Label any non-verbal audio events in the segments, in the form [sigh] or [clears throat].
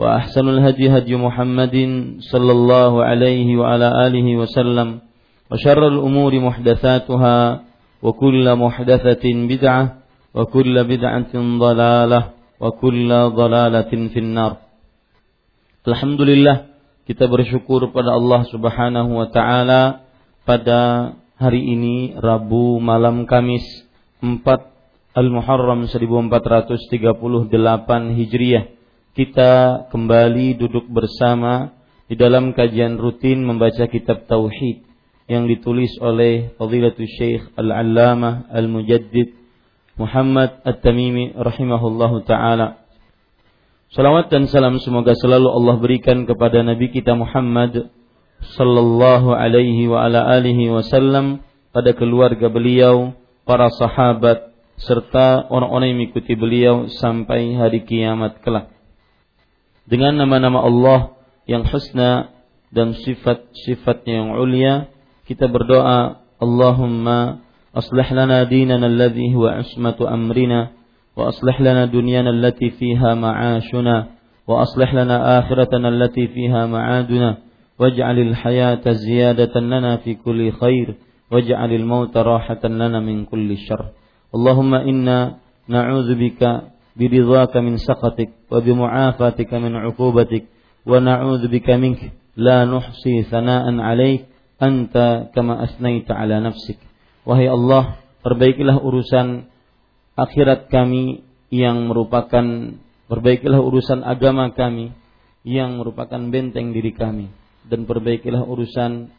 وأحسن الهدي هدي محمد صلى الله عليه وعلى آله وسلم وشر الأمور محدثاتها وكل محدثة بدعة وكل بدعة ضلالة وكل ضلالة في النار Alhamdulillah kita bersyukur pada Allah Subhanahu wa taala pada hari ini Rabu malam Kamis 4 Al-Muharram 1438 Hijriah kita kembali duduk bersama di dalam kajian rutin membaca kitab tauhid yang ditulis oleh Fadilatul Syekh Al-Allamah Al-Mujaddid Muhammad At-Tamimi rahimahullahu taala. Salawat dan salam semoga selalu Allah berikan kepada Nabi kita Muhammad sallallahu alaihi wa ala alihi wasallam pada keluarga beliau, para sahabat serta orang-orang yang mengikuti beliau sampai hari kiamat kelak dengan nama-nama Allah yang husna dan sifat-sifatnya yang ulia kita berdoa Allahumma aslih lana dinana alladhi huwa ismatu amrina wa aslih lana dunyana allati fiha ma'ashuna wa aslih lana akhiratana allati fiha ma'aduna waj'alil hayata ziyadatan lana fi kulli khair waj'alil mauta rahatan lana min kulli syarr. Allahumma inna na'udzu bika برضاك من سخطك وبمعافاتك من عقوبتك ونعوذ بك منك لا نحصي ثناء عليك أنت كما أثنيت على نفسك Wahai Allah, perbaikilah urusan akhirat kami yang merupakan perbaikilah urusan agama kami yang merupakan benteng diri kami dan perbaikilah urusan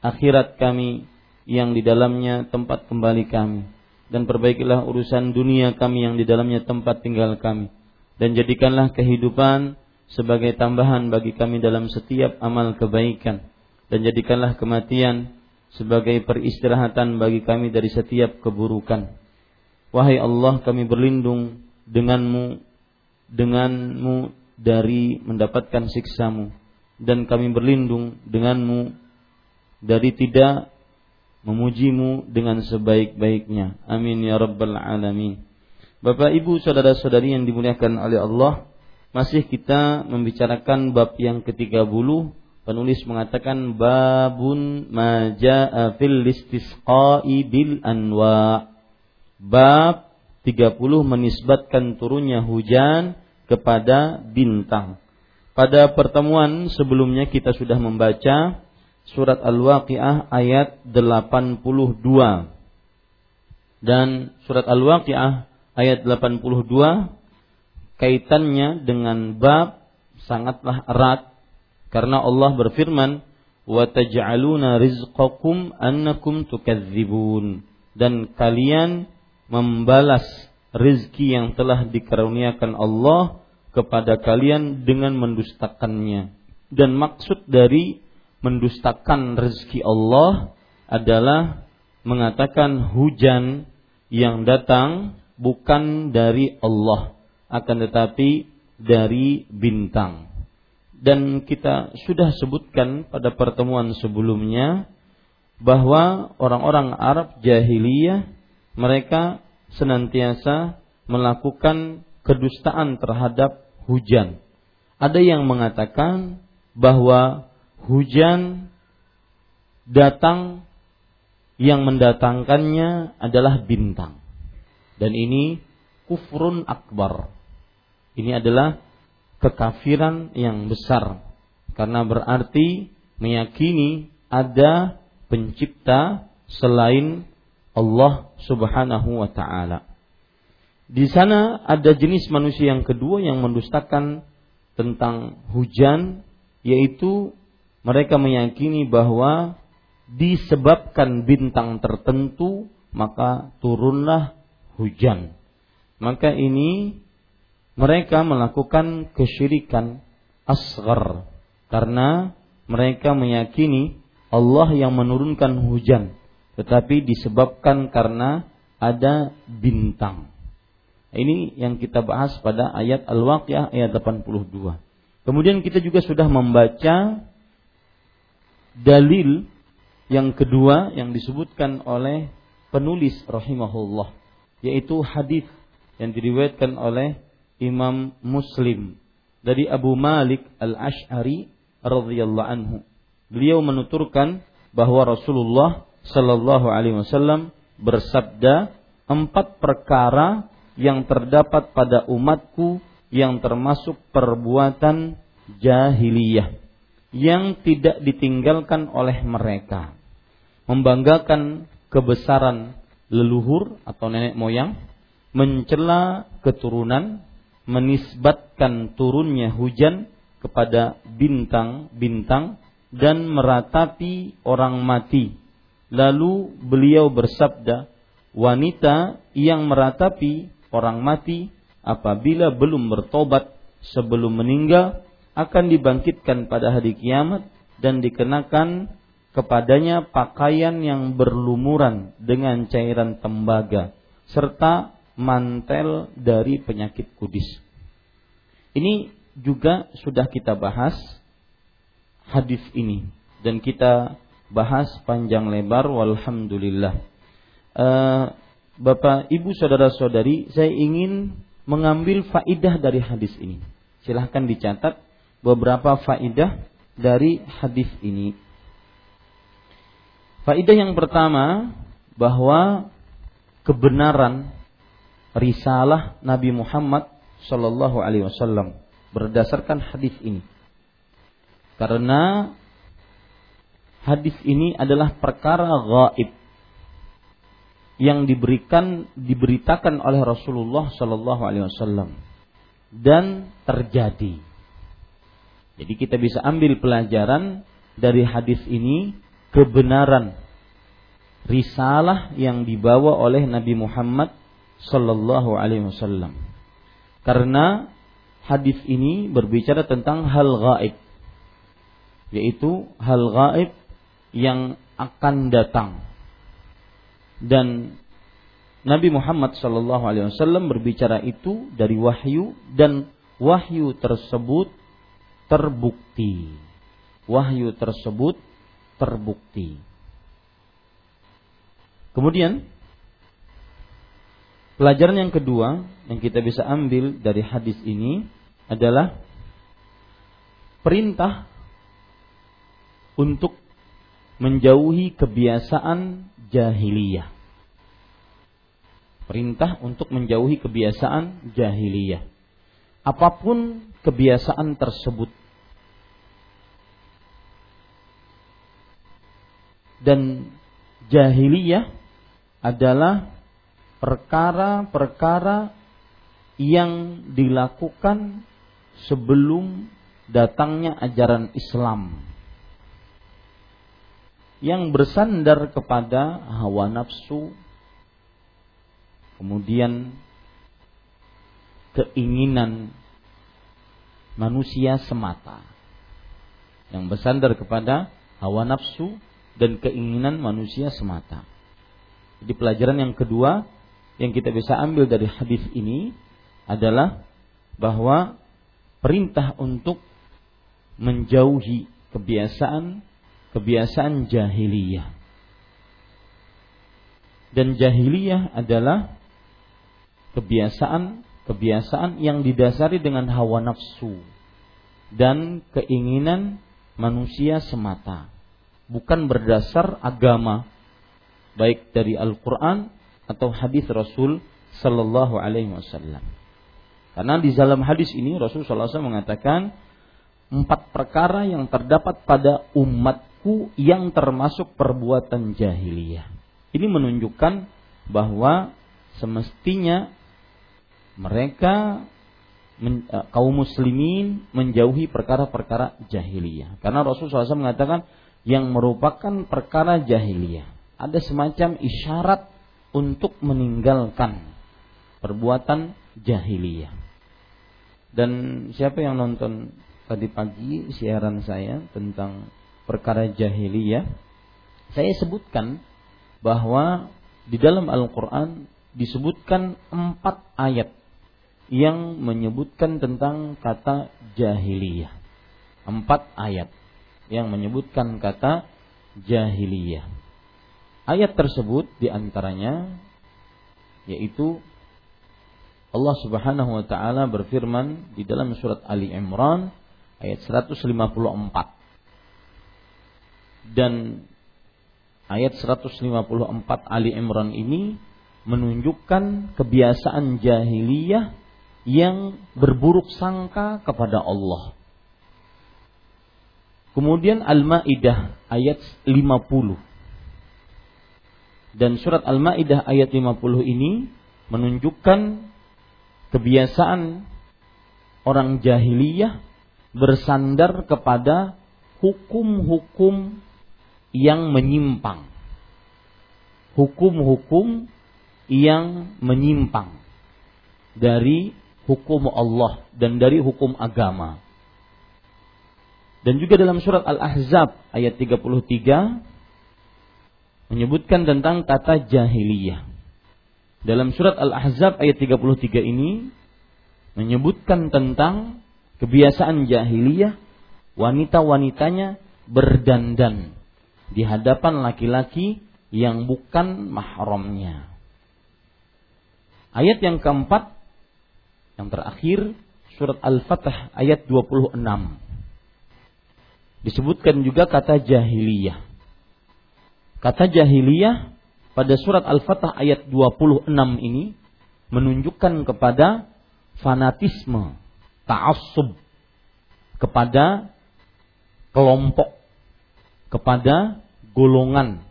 akhirat kami yang di dalamnya tempat kembali kami dan perbaikilah urusan dunia kami yang di dalamnya tempat tinggal kami. Dan jadikanlah kehidupan sebagai tambahan bagi kami dalam setiap amal kebaikan. Dan jadikanlah kematian sebagai peristirahatan bagi kami dari setiap keburukan. Wahai Allah kami berlindung denganmu denganmu dari mendapatkan siksamu. Dan kami berlindung denganmu dari tidak memujimu dengan sebaik-baiknya. Amin ya rabbal alamin. Bapak Ibu saudara-saudari yang dimuliakan oleh Allah, masih kita membicarakan bab yang ketiga bulu. Penulis mengatakan babun maja'a fil istisqa'i bil anwa. Bab 30 menisbatkan turunnya hujan kepada bintang. Pada pertemuan sebelumnya kita sudah membaca surat Al-Waqiah ayat 82 dan surat Al-Waqiah ayat 82 kaitannya dengan bab sangatlah erat. Karena Allah berfirman wa taj'aluna rizqakum annakum tukadzibun dan kalian membalas rizki yang telah dikaruniakan Allah kepada kalian dengan mendustakannya. Dan maksud dari mendustakan rezeki Allah adalah mengatakan hujan yang datang bukan dari Allah akan tetapi dari bintang. Dan kita sudah sebutkan pada pertemuan sebelumnya bahwa orang-orang Arab jahiliyah mereka senantiasa melakukan kedustaan terhadap hujan. Ada yang mengatakan bahwa hujan datang yang mendatangkannya adalah bintang. Dan ini kufrun akbar. Ini adalah kekafiran yang besar karena berarti meyakini ada pencipta selain Allah Subhanahu wa taala. Di sana ada jenis manusia yang kedua yang mendustakan tentang hujan yaitu mereka meyakini bahwa disebabkan bintang tertentu maka turunlah hujan. Maka ini mereka melakukan kesyirikan asgar karena mereka meyakini Allah yang menurunkan hujan tetapi disebabkan karena ada bintang. Ini yang kita bahas pada ayat Al-Waqiah ayat 82. Kemudian kita juga sudah membaca dalil yang kedua yang disebutkan oleh penulis rahimahullah yaitu hadis yang diriwayatkan oleh Imam Muslim dari Abu Malik Al-Ash'ari radhiyallahu anhu. Beliau menuturkan bahwa Rasulullah sallallahu alaihi wasallam bersabda, empat perkara yang terdapat pada umatku yang termasuk perbuatan jahiliyah yang tidak ditinggalkan oleh mereka. Membanggakan kebesaran leluhur atau nenek moyang, mencela keturunan, menisbatkan turunnya hujan kepada bintang-bintang dan meratapi orang mati. Lalu beliau bersabda, wanita yang meratapi orang mati apabila belum bertobat sebelum meninggal akan dibangkitkan pada hari kiamat dan dikenakan kepadanya pakaian yang berlumuran dengan cairan tembaga serta mantel dari penyakit kudis. Ini juga sudah kita bahas hadis ini dan kita bahas panjang lebar walhamdulillah. Uh, Bapak, Ibu, saudara-saudari, saya ingin mengambil faidah dari hadis ini. Silahkan dicatat beberapa faidah dari hadis ini. Faidah yang pertama bahwa kebenaran risalah Nabi Muhammad Shallallahu Alaihi Wasallam berdasarkan hadis ini. Karena hadis ini adalah perkara gaib yang diberikan diberitakan oleh Rasulullah Shallallahu Alaihi Wasallam dan terjadi. Jadi kita bisa ambil pelajaran dari hadis ini kebenaran risalah yang dibawa oleh Nabi Muhammad Sallallahu Alaihi Wasallam. Karena hadis ini berbicara tentang hal gaib, yaitu hal gaib yang akan datang. Dan Nabi Muhammad Sallallahu Alaihi Wasallam berbicara itu dari wahyu dan wahyu tersebut terbukti. Wahyu tersebut terbukti. Kemudian Pelajaran yang kedua yang kita bisa ambil dari hadis ini adalah perintah untuk menjauhi kebiasaan jahiliyah. Perintah untuk menjauhi kebiasaan jahiliyah. Apa pun kebiasaan tersebut. Dan jahiliyah adalah perkara-perkara yang dilakukan sebelum datangnya ajaran Islam. Yang bersandar kepada hawa nafsu kemudian keinginan manusia semata. Yang bersandar kepada hawa nafsu dan keinginan manusia semata. Jadi pelajaran yang kedua yang kita bisa ambil dari hadis ini adalah bahwa perintah untuk menjauhi kebiasaan kebiasaan jahiliyah Dan jahiliyah adalah kebiasaan kebiasaan yang didasari dengan hawa nafsu dan keinginan manusia semata, bukan berdasar agama baik dari Al-Qur'an atau hadis Rasul sallallahu alaihi wasallam. Karena di dalam hadis ini Rasul sallallahu alaihi wasallam mengatakan empat perkara yang terdapat pada umatku yang termasuk perbuatan jahiliyah. Ini menunjukkan bahwa semestinya mereka uh, kaum muslimin menjauhi perkara-perkara jahiliyah. Karena Rasulullah SAW mengatakan yang merupakan perkara jahiliyah. Ada semacam isyarat untuk meninggalkan perbuatan jahiliyah. Dan siapa yang nonton tadi pagi siaran saya tentang perkara jahiliyah, saya sebutkan bahwa di dalam Al-Quran disebutkan empat ayat yang menyebutkan tentang kata jahiliyah. Empat ayat yang menyebutkan kata jahiliyah. Ayat tersebut di antaranya yaitu Allah Subhanahu wa taala berfirman di dalam surat Ali Imran ayat 154 dan ayat 154 Ali Imran ini menunjukkan kebiasaan jahiliyah yang berburuk sangka kepada Allah. Kemudian Al-Maidah ayat 50. Dan surat Al-Maidah ayat 50 ini menunjukkan kebiasaan orang jahiliyah bersandar kepada hukum-hukum yang menyimpang. Hukum-hukum yang menyimpang dari hukum Allah dan dari hukum agama. Dan juga dalam surat Al-Ahzab ayat 33 menyebutkan tentang kata jahiliyah. Dalam surat Al-Ahzab ayat 33 ini menyebutkan tentang kebiasaan jahiliyah wanita-wanitanya berdandan di hadapan laki-laki yang bukan mahramnya. Ayat yang keempat yang terakhir surat Al-Fatah ayat 26. Disebutkan juga kata jahiliyah. Kata jahiliyah pada surat Al-Fatah ayat 26 ini menunjukkan kepada fanatisme, ta'assub kepada kelompok, kepada golongan,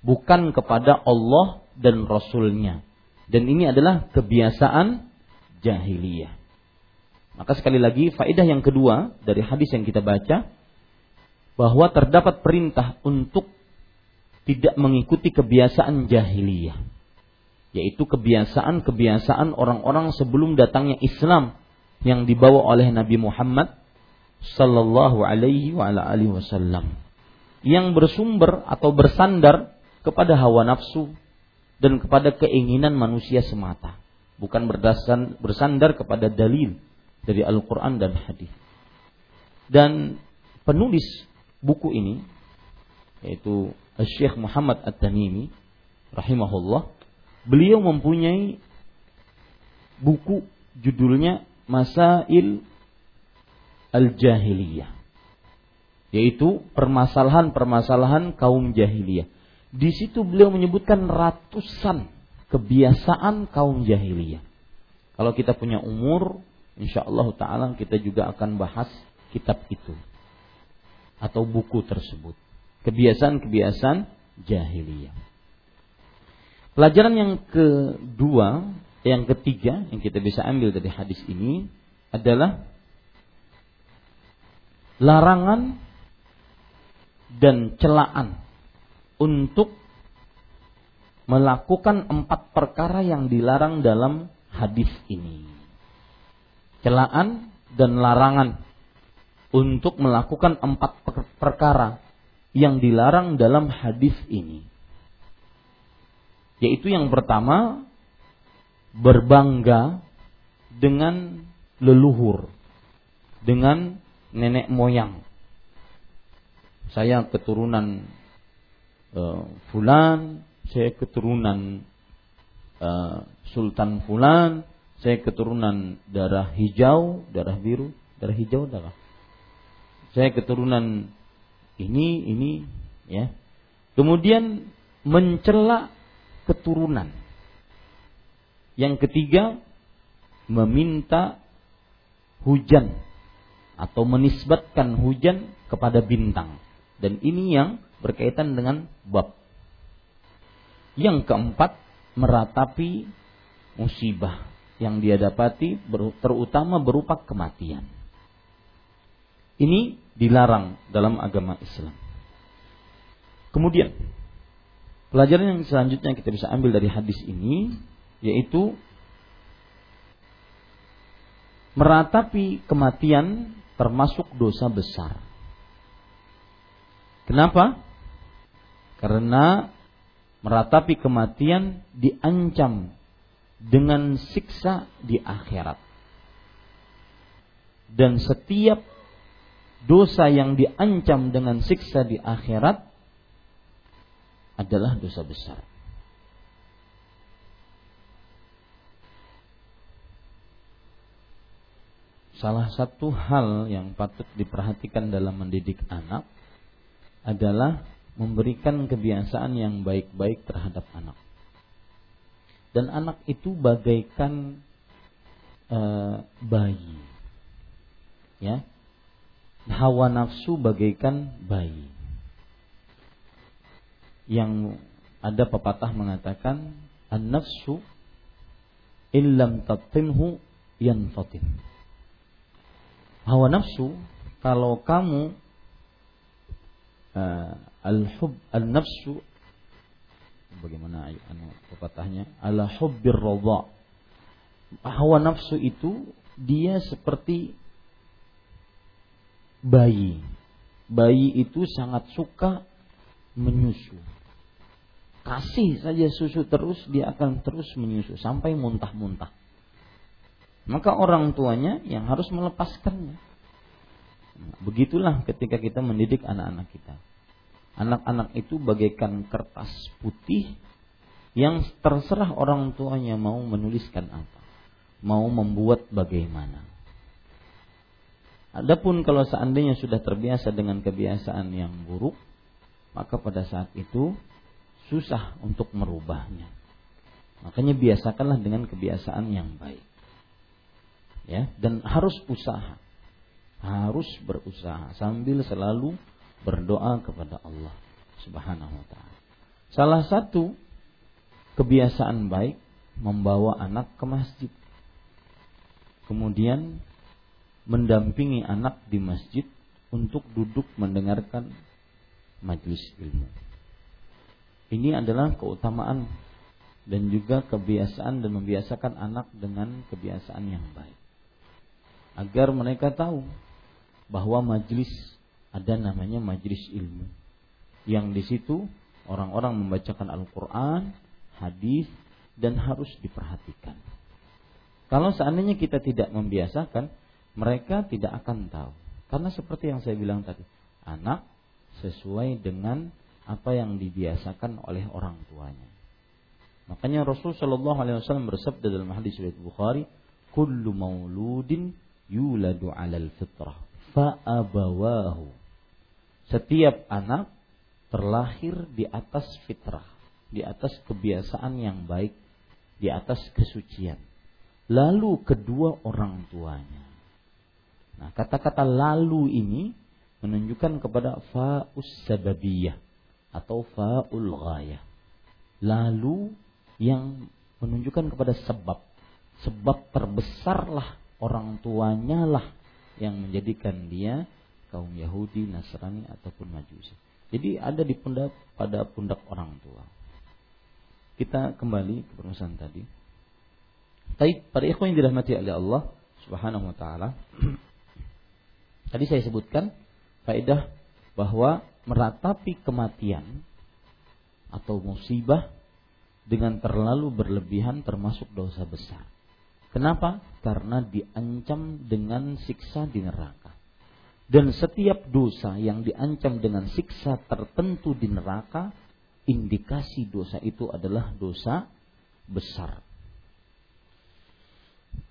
bukan kepada Allah dan Rasulnya. Dan ini adalah kebiasaan jahiliyah. Maka sekali lagi faedah yang kedua dari hadis yang kita baca bahwa terdapat perintah untuk tidak mengikuti kebiasaan jahiliyah yaitu kebiasaan-kebiasaan orang-orang sebelum datangnya Islam yang dibawa oleh Nabi Muhammad sallallahu alaihi wasallam yang bersumber atau bersandar kepada hawa nafsu dan kepada keinginan manusia semata bukan berdasar bersandar kepada dalil dari Al-Qur'an dan hadis. Dan penulis buku ini yaitu Syekh Muhammad At-Tamimi rahimahullah, beliau mempunyai buku judulnya Masail Al-Jahiliyah yaitu permasalahan-permasalahan kaum jahiliyah. Di situ beliau menyebutkan ratusan kebiasaan kaum jahiliyah. Kalau kita punya umur, insya Allah Taala kita juga akan bahas kitab itu atau buku tersebut. Kebiasaan-kebiasaan jahiliyah. Pelajaran yang kedua, yang ketiga yang kita bisa ambil dari hadis ini adalah larangan dan celaan untuk melakukan empat perkara yang dilarang dalam hadis ini. Celaan dan larangan untuk melakukan empat perkara yang dilarang dalam hadis ini. Yaitu yang pertama berbangga dengan leluhur, dengan nenek moyang. Saya keturunan uh, fulan, saya keturunan uh, Sultan Fulan, saya keturunan darah hijau, darah biru, darah hijau darah. Saya keturunan ini, ini, ya. Kemudian mencela keturunan. Yang ketiga, meminta hujan atau menisbatkan hujan kepada bintang. Dan ini yang berkaitan dengan bab. Yang keempat, meratapi musibah yang dia dapati terutama berupa kematian. Ini dilarang dalam agama Islam. Kemudian, pelajaran yang selanjutnya kita bisa ambil dari hadis ini yaitu meratapi kematian termasuk dosa besar. Kenapa? Karena meratapi kematian diancam dengan siksa di akhirat. Dan setiap dosa yang diancam dengan siksa di akhirat adalah dosa besar. Salah satu hal yang patut diperhatikan dalam mendidik anak adalah memberikan kebiasaan yang baik-baik terhadap anak. Dan anak itu bagaikan uh, bayi. Ya. Hawa nafsu bagaikan bayi. Yang ada pepatah mengatakan an-nafsu illam tatinhu yanfatin hawa nafsu kalau kamu uh, al-hub al-nafsu bagaimana anu pepatahnya? Ala hubbir radha. Hawa nafsu itu dia seperti bayi bayi itu sangat suka menyusu kasih saja susu terus dia akan terus menyusu sampai muntah-muntah maka orang tuanya yang harus melepaskannya. Begitulah ketika kita mendidik anak-anak kita. Anak-anak itu bagaikan kertas putih yang terserah orang tuanya mau menuliskan apa, mau membuat bagaimana. Adapun kalau seandainya sudah terbiasa dengan kebiasaan yang buruk, maka pada saat itu susah untuk merubahnya. Makanya biasakanlah dengan kebiasaan yang baik ya dan harus usaha harus berusaha sambil selalu berdoa kepada Allah Subhanahu wa taala. Salah satu kebiasaan baik membawa anak ke masjid. Kemudian mendampingi anak di masjid untuk duduk mendengarkan majelis ilmu. Ini adalah keutamaan dan juga kebiasaan dan membiasakan anak dengan kebiasaan yang baik agar mereka tahu bahwa majlis ada namanya majlis ilmu yang di situ orang-orang membacakan Al-Qur'an, hadis dan harus diperhatikan. Kalau seandainya kita tidak membiasakan, mereka tidak akan tahu. Karena seperti yang saya bilang tadi, anak sesuai dengan apa yang dibiasakan oleh orang tuanya. Makanya Rasul Shallallahu Alaihi Wasallam bersabda dalam hadis riwayat Bukhari, "Kullu mauludin yuladu alal fitrah fa'abawahu. Setiap anak terlahir di atas fitrah, di atas kebiasaan yang baik, di atas kesucian. Lalu kedua orang tuanya. Nah, kata-kata lalu ini menunjukkan kepada fa'us sababiyah atau fa'ul ghayah. Lalu yang menunjukkan kepada sebab. Sebab terbesarlah orang tuanya lah yang menjadikan dia kaum Yahudi, Nasrani ataupun Majusi. Jadi ada di pundak pada pundak orang tua. Kita kembali ke permasalahan tadi. Tapi pada ikhwan yang dirahmati oleh Allah Subhanahu wa taala. [clears throat] tadi saya sebutkan faedah bahwa meratapi kematian atau musibah dengan terlalu berlebihan termasuk dosa besar. Kenapa? Karena diancam dengan siksa di neraka. Dan setiap dosa yang diancam dengan siksa tertentu di neraka indikasi dosa itu adalah dosa besar.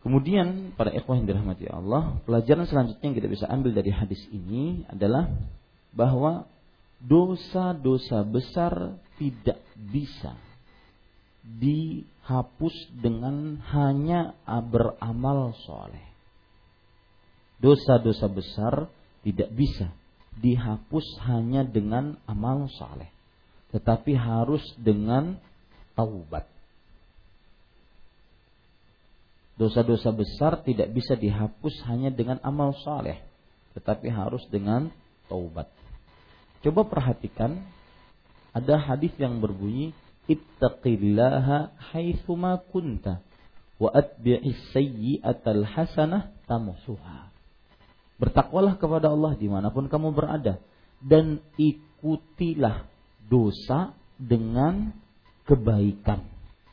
Kemudian pada ikhwah yang dirahmati Allah, pelajaran selanjutnya yang kita bisa ambil dari hadis ini adalah bahwa dosa-dosa besar tidak bisa dihapus dengan hanya beramal soleh. Dosa-dosa besar tidak bisa dihapus hanya dengan amal soleh, tetapi harus dengan taubat. Dosa-dosa besar tidak bisa dihapus hanya dengan amal soleh, tetapi harus dengan taubat. Coba perhatikan, ada hadis yang berbunyi, Ittaqillaha haitsuma kunta wa atbi'is sayyi'atal hasanah tamusuha. Bertakwalah kepada Allah di mana pun kamu berada dan ikutilah dosa dengan kebaikan.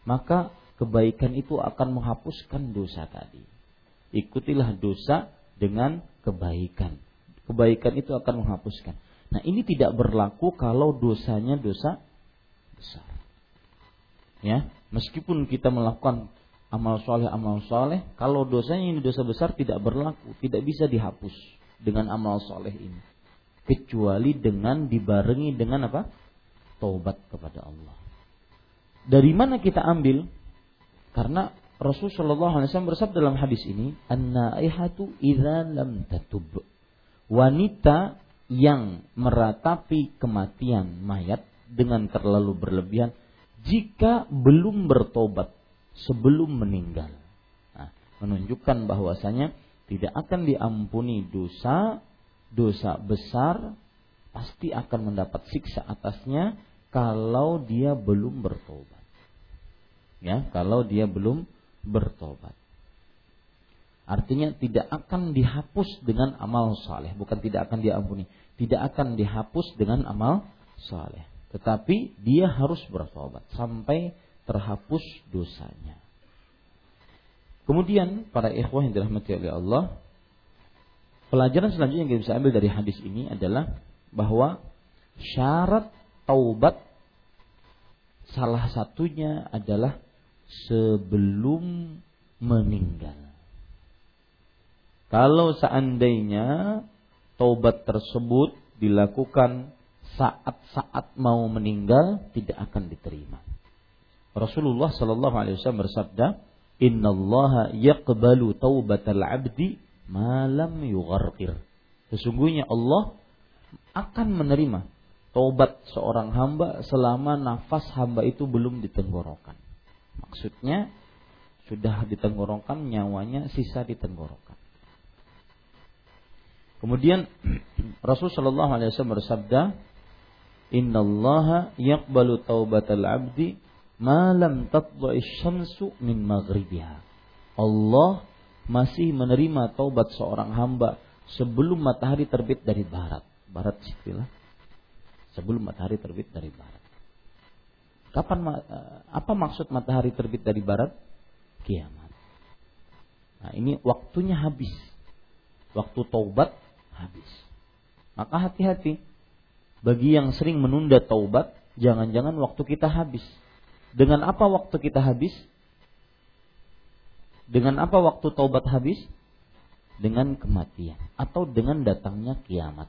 Maka kebaikan itu akan menghapuskan dosa tadi. Ikutilah dosa dengan kebaikan. Kebaikan itu akan menghapuskan. Nah ini tidak berlaku kalau dosanya dosa besar. Ya, meskipun kita melakukan amal soleh amal soleh kalau dosanya ini dosa besar tidak berlaku tidak bisa dihapus dengan amal soleh ini kecuali dengan dibarengi dengan apa taubat kepada Allah dari mana kita ambil karena Rasulullah SAW bersabda dalam hadis ini an-naihatu lam tatub wanita yang meratapi kematian mayat dengan terlalu berlebihan jika belum bertobat sebelum meninggal. Nah, menunjukkan bahwasanya tidak akan diampuni dosa dosa besar pasti akan mendapat siksa atasnya kalau dia belum bertobat. Ya, kalau dia belum bertobat. Artinya tidak akan dihapus dengan amal saleh, bukan tidak akan diampuni, tidak akan dihapus dengan amal saleh. Tetapi dia harus bertobat sampai terhapus dosanya. Kemudian para ikhwah yang dirahmati oleh Allah, pelajaran selanjutnya yang kita bisa ambil dari hadis ini adalah bahwa syarat taubat salah satunya adalah sebelum meninggal. Kalau seandainya taubat tersebut dilakukan saat-saat mau meninggal tidak akan diterima. Rasulullah Shallallahu Alaihi Wasallam bersabda, Inna Allah yaqbalu taubatal abdi malam yugharqir. Sesungguhnya Allah akan menerima taubat seorang hamba selama nafas hamba itu belum ditenggorokan. Maksudnya sudah ditenggorokan nyawanya sisa ditenggorokan. Kemudian [clears throat] Rasul Shallallahu Alaihi Wasallam bersabda, Inna Allah yaqbalu taubatal abdi malam tatla'i syamsu min maghribiha. Allah masih menerima taubat seorang hamba sebelum matahari terbit dari barat. Barat istilah. Sebelum matahari terbit dari barat. Kapan eh, apa maksud matahari terbit dari barat? Kiamat. Nah, ini waktunya habis. Waktu taubat habis. Maka hati-hati bagi yang sering menunda taubat, jangan-jangan waktu kita habis. Dengan apa waktu kita habis? Dengan apa waktu taubat habis? Dengan kematian atau dengan datangnya kiamat.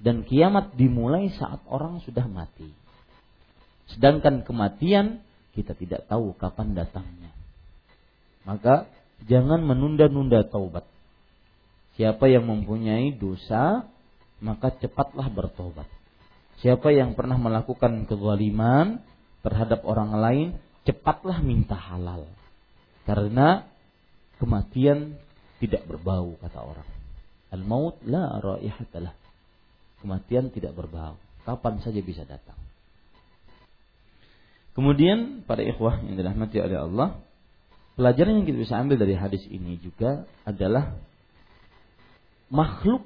Dan kiamat dimulai saat orang sudah mati. Sedangkan kematian kita tidak tahu kapan datangnya. Maka jangan menunda-nunda taubat. Siapa yang mempunyai dosa, maka cepatlah bertobat. Siapa yang pernah melakukan kezaliman, terhadap orang lain, cepatlah minta halal. Karena kematian tidak berbau kata orang. Al-maut la raihatalah. Kematian tidak berbau. Kapan saja bisa datang. Kemudian pada ikhwah yang dirahmati oleh Allah, pelajaran yang kita bisa ambil dari hadis ini juga adalah makhluk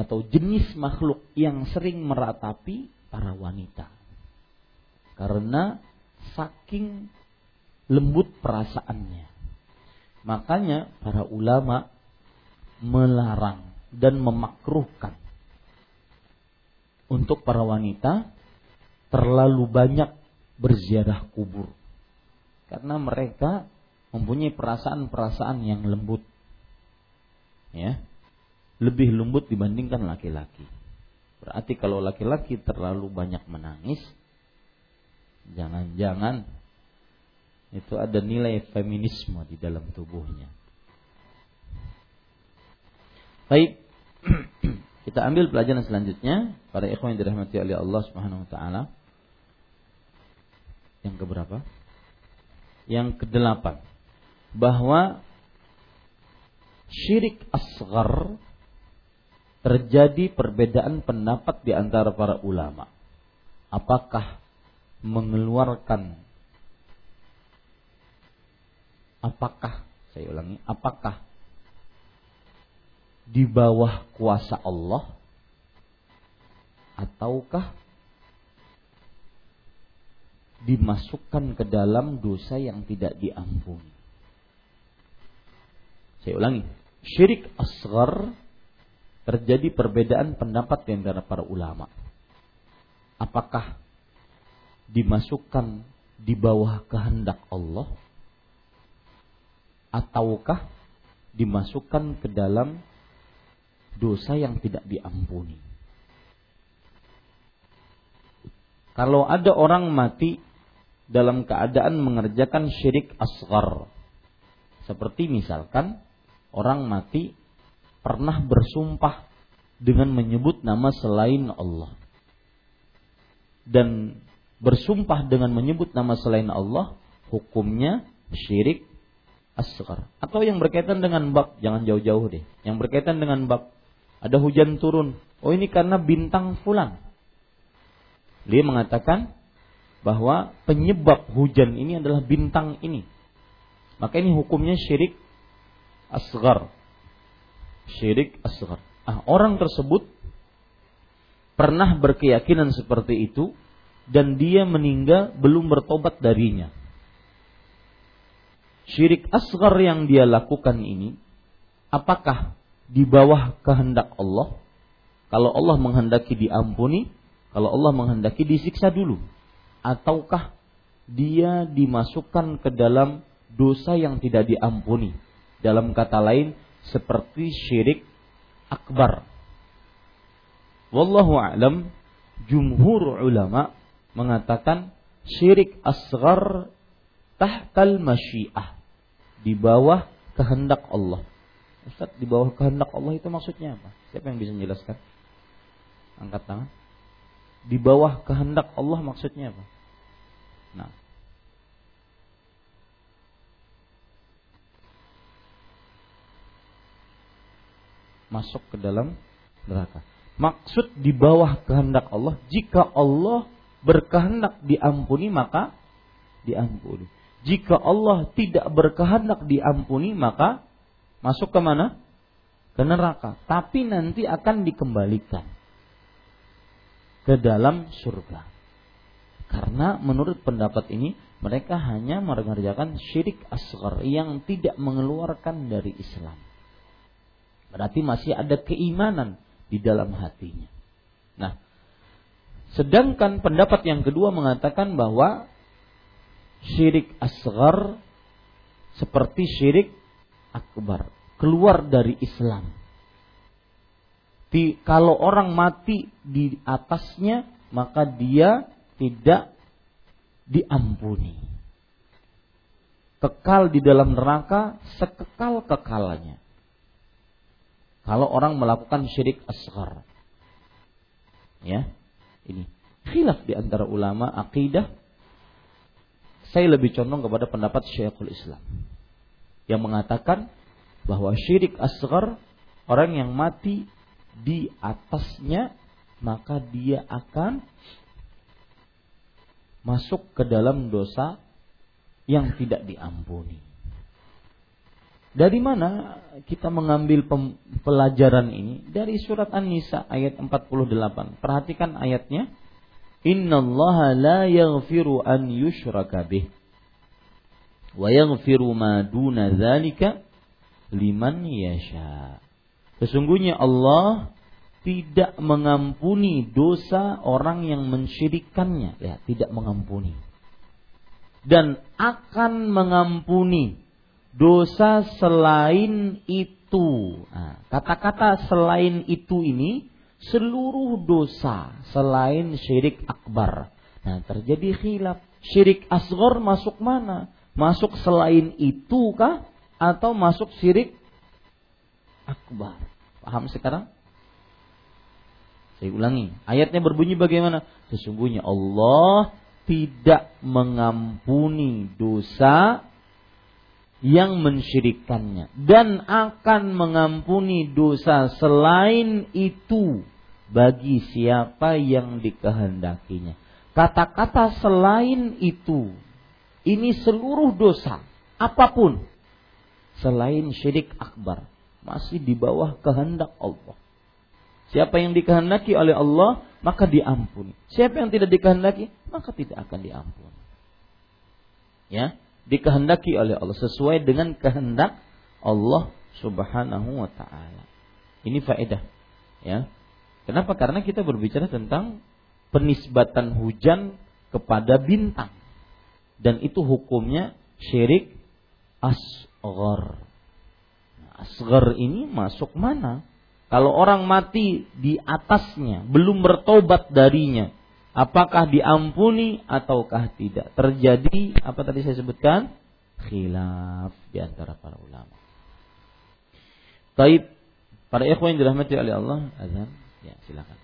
atau jenis makhluk yang sering meratapi para wanita karena saking lembut perasaannya. Makanya para ulama melarang dan memakruhkan untuk para wanita terlalu banyak berziarah kubur. Karena mereka mempunyai perasaan-perasaan yang lembut. Ya. Lebih lembut dibandingkan laki-laki. Berarti kalau laki-laki terlalu banyak menangis, jangan-jangan itu ada nilai feminisme di dalam tubuhnya. Baik, [clears throat] kita ambil pelajaran selanjutnya para ikhwan yang dirahmati oleh Allah Subhanahu wa taala. Yang keberapa? Yang kedelapan. Bahwa syirik asgar terjadi perbedaan pendapat di antara para ulama. Apakah mengeluarkan apakah saya ulangi apakah di bawah kuasa Allah ataukah dimasukkan ke dalam dosa yang tidak diampuni. Saya ulangi, syirik asgar terjadi perbedaan pendapat di antara para ulama. Apakah dimasukkan di bawah kehendak Allah ataukah dimasukkan ke dalam dosa yang tidak diampuni. Kalau ada orang mati dalam keadaan mengerjakan syirik asgar, seperti misalkan orang mati pernah bersumpah dengan menyebut nama selain Allah. Dan bersumpah dengan menyebut nama selain Allah, hukumnya syirik asghar. Atau yang berkaitan dengan bab jangan jauh-jauh deh. Yang berkaitan dengan bab ada hujan turun. Oh ini karena bintang fulan. Dia mengatakan bahwa penyebab hujan ini adalah bintang ini maka ini hukumnya syirik asghar syirik asghar ah orang tersebut pernah berkeyakinan seperti itu dan dia meninggal belum bertobat darinya syirik asgar yang dia lakukan ini apakah di bawah kehendak Allah? Kalau Allah menghendaki diampuni, kalau Allah menghendaki disiksa dulu. Ataukah dia dimasukkan ke dalam dosa yang tidak diampuni? Dalam kata lain, seperti syirik akbar. Wallahu a'lam, jumhur ulama mengatakan syirik asgar tahtal masyiah di bawah kehendak Allah. Ustaz, di bawah kehendak Allah itu maksudnya apa? Siapa yang bisa menjelaskan? Angkat tangan. Di bawah kehendak Allah maksudnya apa? Nah. Masuk ke dalam neraka. Maksud di bawah kehendak Allah, jika Allah berkehendak diampuni maka diampuni. Jika Allah tidak berkehendak diampuni, maka masuk ke mana? Ke neraka. Tapi nanti akan dikembalikan ke dalam surga. Karena menurut pendapat ini mereka hanya mengerjakan syirik asghar yang tidak mengeluarkan dari Islam. Berarti masih ada keimanan di dalam hatinya. Nah, sedangkan pendapat yang kedua mengatakan bahwa syirik asgar seperti syirik akbar, keluar dari Islam. Di, kalau orang mati di atasnya, maka dia tidak diampuni. Kekal di dalam neraka sekekal kekalanya. Kalau orang melakukan syirik asgar. Ya, ini khilaf di antara ulama akidah saya lebih condong kepada pendapat Syekhul Islam yang mengatakan bahwa syirik asgar orang yang mati di atasnya maka dia akan masuk ke dalam dosa yang tidak diampuni. Dari mana kita mengambil pelajaran ini? Dari surat An-Nisa ayat 48. Perhatikan ayatnya. Innallaha la yaghfiru an yushraka bih wa yaghfiru ma duna dzalika liman yasha. Sesungguhnya Allah tidak mengampuni dosa orang yang mensyirikannya. Ya, tidak mengampuni. Dan akan mengampuni dosa selain itu. Nah, kata-kata selain itu ini seluruh dosa selain syirik akbar. Nah, terjadi khilaf. Syirik asgor masuk mana? Masuk selain itu kah? Atau masuk syirik akbar? Paham sekarang? Saya ulangi, ayatnya berbunyi bagaimana? Sesungguhnya Allah tidak mengampuni dosa yang mensyirikannya dan akan mengampuni dosa selain itu bagi siapa yang dikehendakinya. Kata-kata selain itu ini seluruh dosa apa pun selain syirik akbar masih di bawah kehendak Allah. Siapa yang dikehendaki oleh Allah, maka diampuni. Siapa yang tidak dikehendaki, maka tidak akan diampuni. Ya, dikehendaki oleh Allah sesuai dengan kehendak Allah Subhanahu wa taala. Ini faedah. Ya. Kenapa? Karena kita berbicara tentang penisbatan hujan kepada bintang. Dan itu hukumnya syirik asghar. Nah, asghar ini masuk mana? Kalau orang mati di atasnya, belum bertobat darinya, apakah diampuni ataukah tidak? Terjadi apa tadi saya sebutkan? Khilaf di antara para ulama. Taib para ikhwan yang dirahmati oleh Allah, azan. Ya, silakan.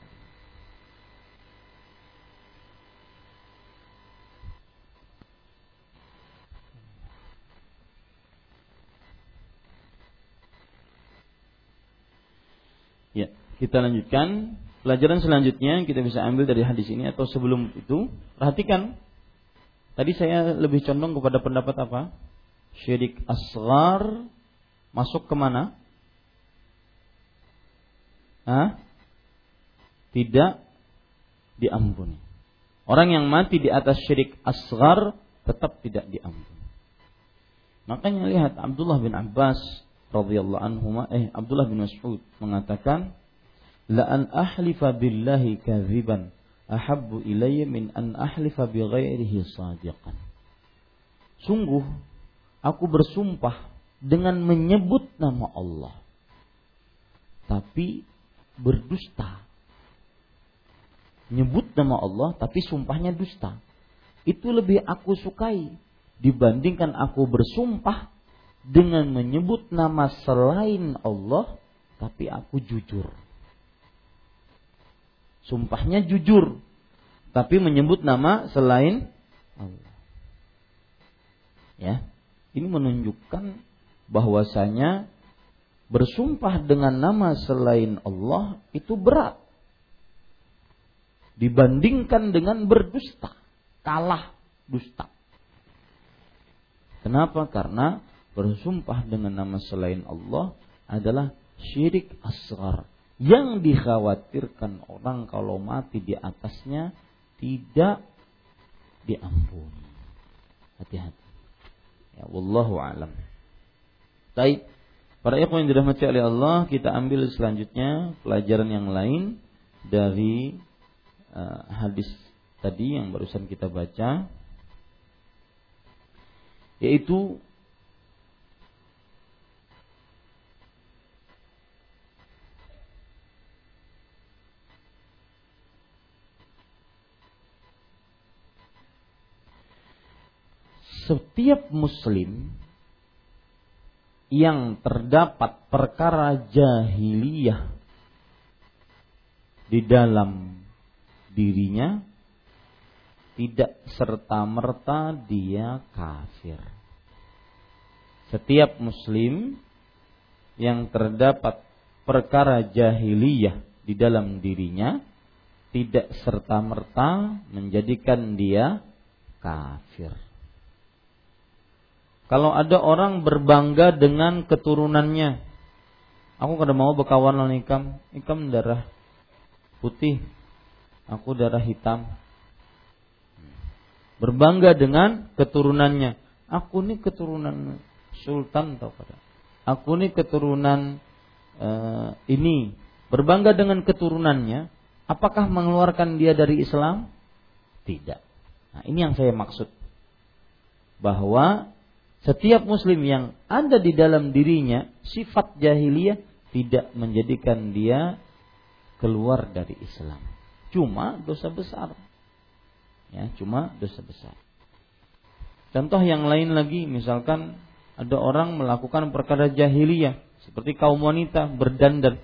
Ya, kita lanjutkan. Pelajaran selanjutnya kita bisa ambil dari hadis ini atau sebelum itu, perhatikan. Tadi saya lebih condong kepada pendapat apa? Syirik asgar masuk ke mana? Hah? Tidak diampuni. Orang yang mati di atas syirik asgar tetap tidak diampuni. Makanya lihat Abdullah bin Abbas radhiyallahu anhu eh Abdullah bin Mas'ud mengatakan la an ahlifa billahi kadziban. Ahabbu ilayya min an ahlifa bi ghairihi sadiqan. Sungguh aku bersumpah dengan menyebut nama Allah. Tapi berdusta. Nyebut nama Allah tapi sumpahnya dusta. Itu lebih aku sukai dibandingkan aku bersumpah dengan menyebut nama selain Allah, tapi aku jujur. Sumpahnya jujur, tapi menyebut nama selain Allah. Ya, ini menunjukkan bahwasanya bersumpah dengan nama selain Allah itu berat dibandingkan dengan berdusta, kalah dusta. Kenapa? Karena bersumpah dengan nama selain Allah adalah syirik asgar yang dikhawatirkan orang kalau mati di atasnya tidak diampuni. Hati-hati. Ya wallahu alam. Baik. Para ikhwan yang dirahmati oleh Allah, kita ambil selanjutnya pelajaran yang lain dari uh, hadis tadi yang barusan kita baca yaitu setiap muslim yang terdapat perkara jahiliyah di dalam dirinya tidak serta merta dia kafir. Setiap muslim yang terdapat perkara jahiliyah di dalam dirinya tidak serta merta menjadikan dia kafir. Kalau ada orang berbangga dengan keturunannya, aku kada mau berkawan dengan ikam, ikam darah putih, aku darah hitam. Berbangga dengan keturunannya, aku ini keturunan sultan atau pada. Aku ini keturunan uh, ini berbangga dengan keturunannya, apakah mengeluarkan dia dari Islam? Tidak. Nah, ini yang saya maksud. Bahwa setiap muslim yang ada di dalam dirinya sifat jahiliyah tidak menjadikan dia keluar dari Islam. Cuma dosa besar. Ya, cuma dosa besar. Contoh yang lain lagi, misalkan ada orang melakukan perkara jahiliyah seperti kaum wanita berdandan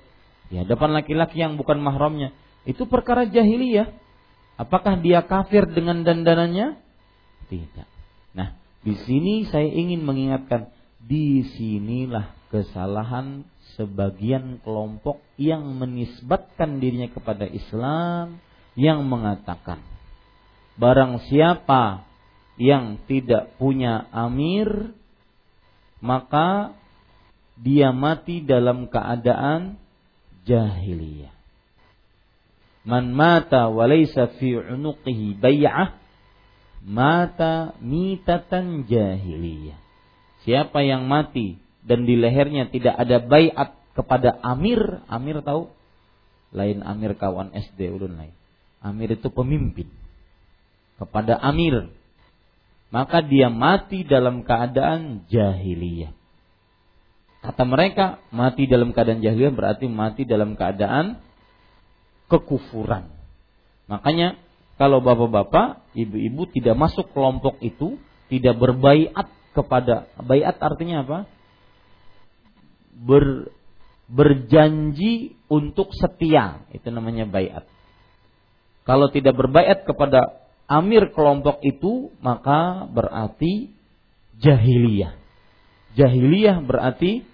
di hadapan laki-laki yang bukan mahramnya. Itu perkara jahiliyah. Apakah dia kafir dengan dandanannya? Tidak. Di sini saya ingin mengingatkan, di sinilah kesalahan sebagian kelompok yang menisbatkan dirinya kepada Islam yang mengatakan barang siapa yang tidak punya amir maka dia mati dalam keadaan jahiliyah. Man mata walaysa fi unuqihi bay'ah mata mitatan jahiliyah. Siapa yang mati dan di lehernya tidak ada bayat kepada amir, amir tahu? Lain amir kawan SD ulun lain. Amir itu pemimpin. Kepada amir, maka dia mati dalam keadaan jahiliyah. Kata mereka, mati dalam keadaan jahiliyah berarti mati dalam keadaan kekufuran. Makanya kalau bapak-bapak, ibu-ibu tidak masuk kelompok itu, tidak berbaiat kepada baiat artinya apa? Ber, berjanji untuk setia, itu namanya baiat. Kalau tidak berbaiat kepada amir kelompok itu maka berarti jahiliyah. Jahiliyah berarti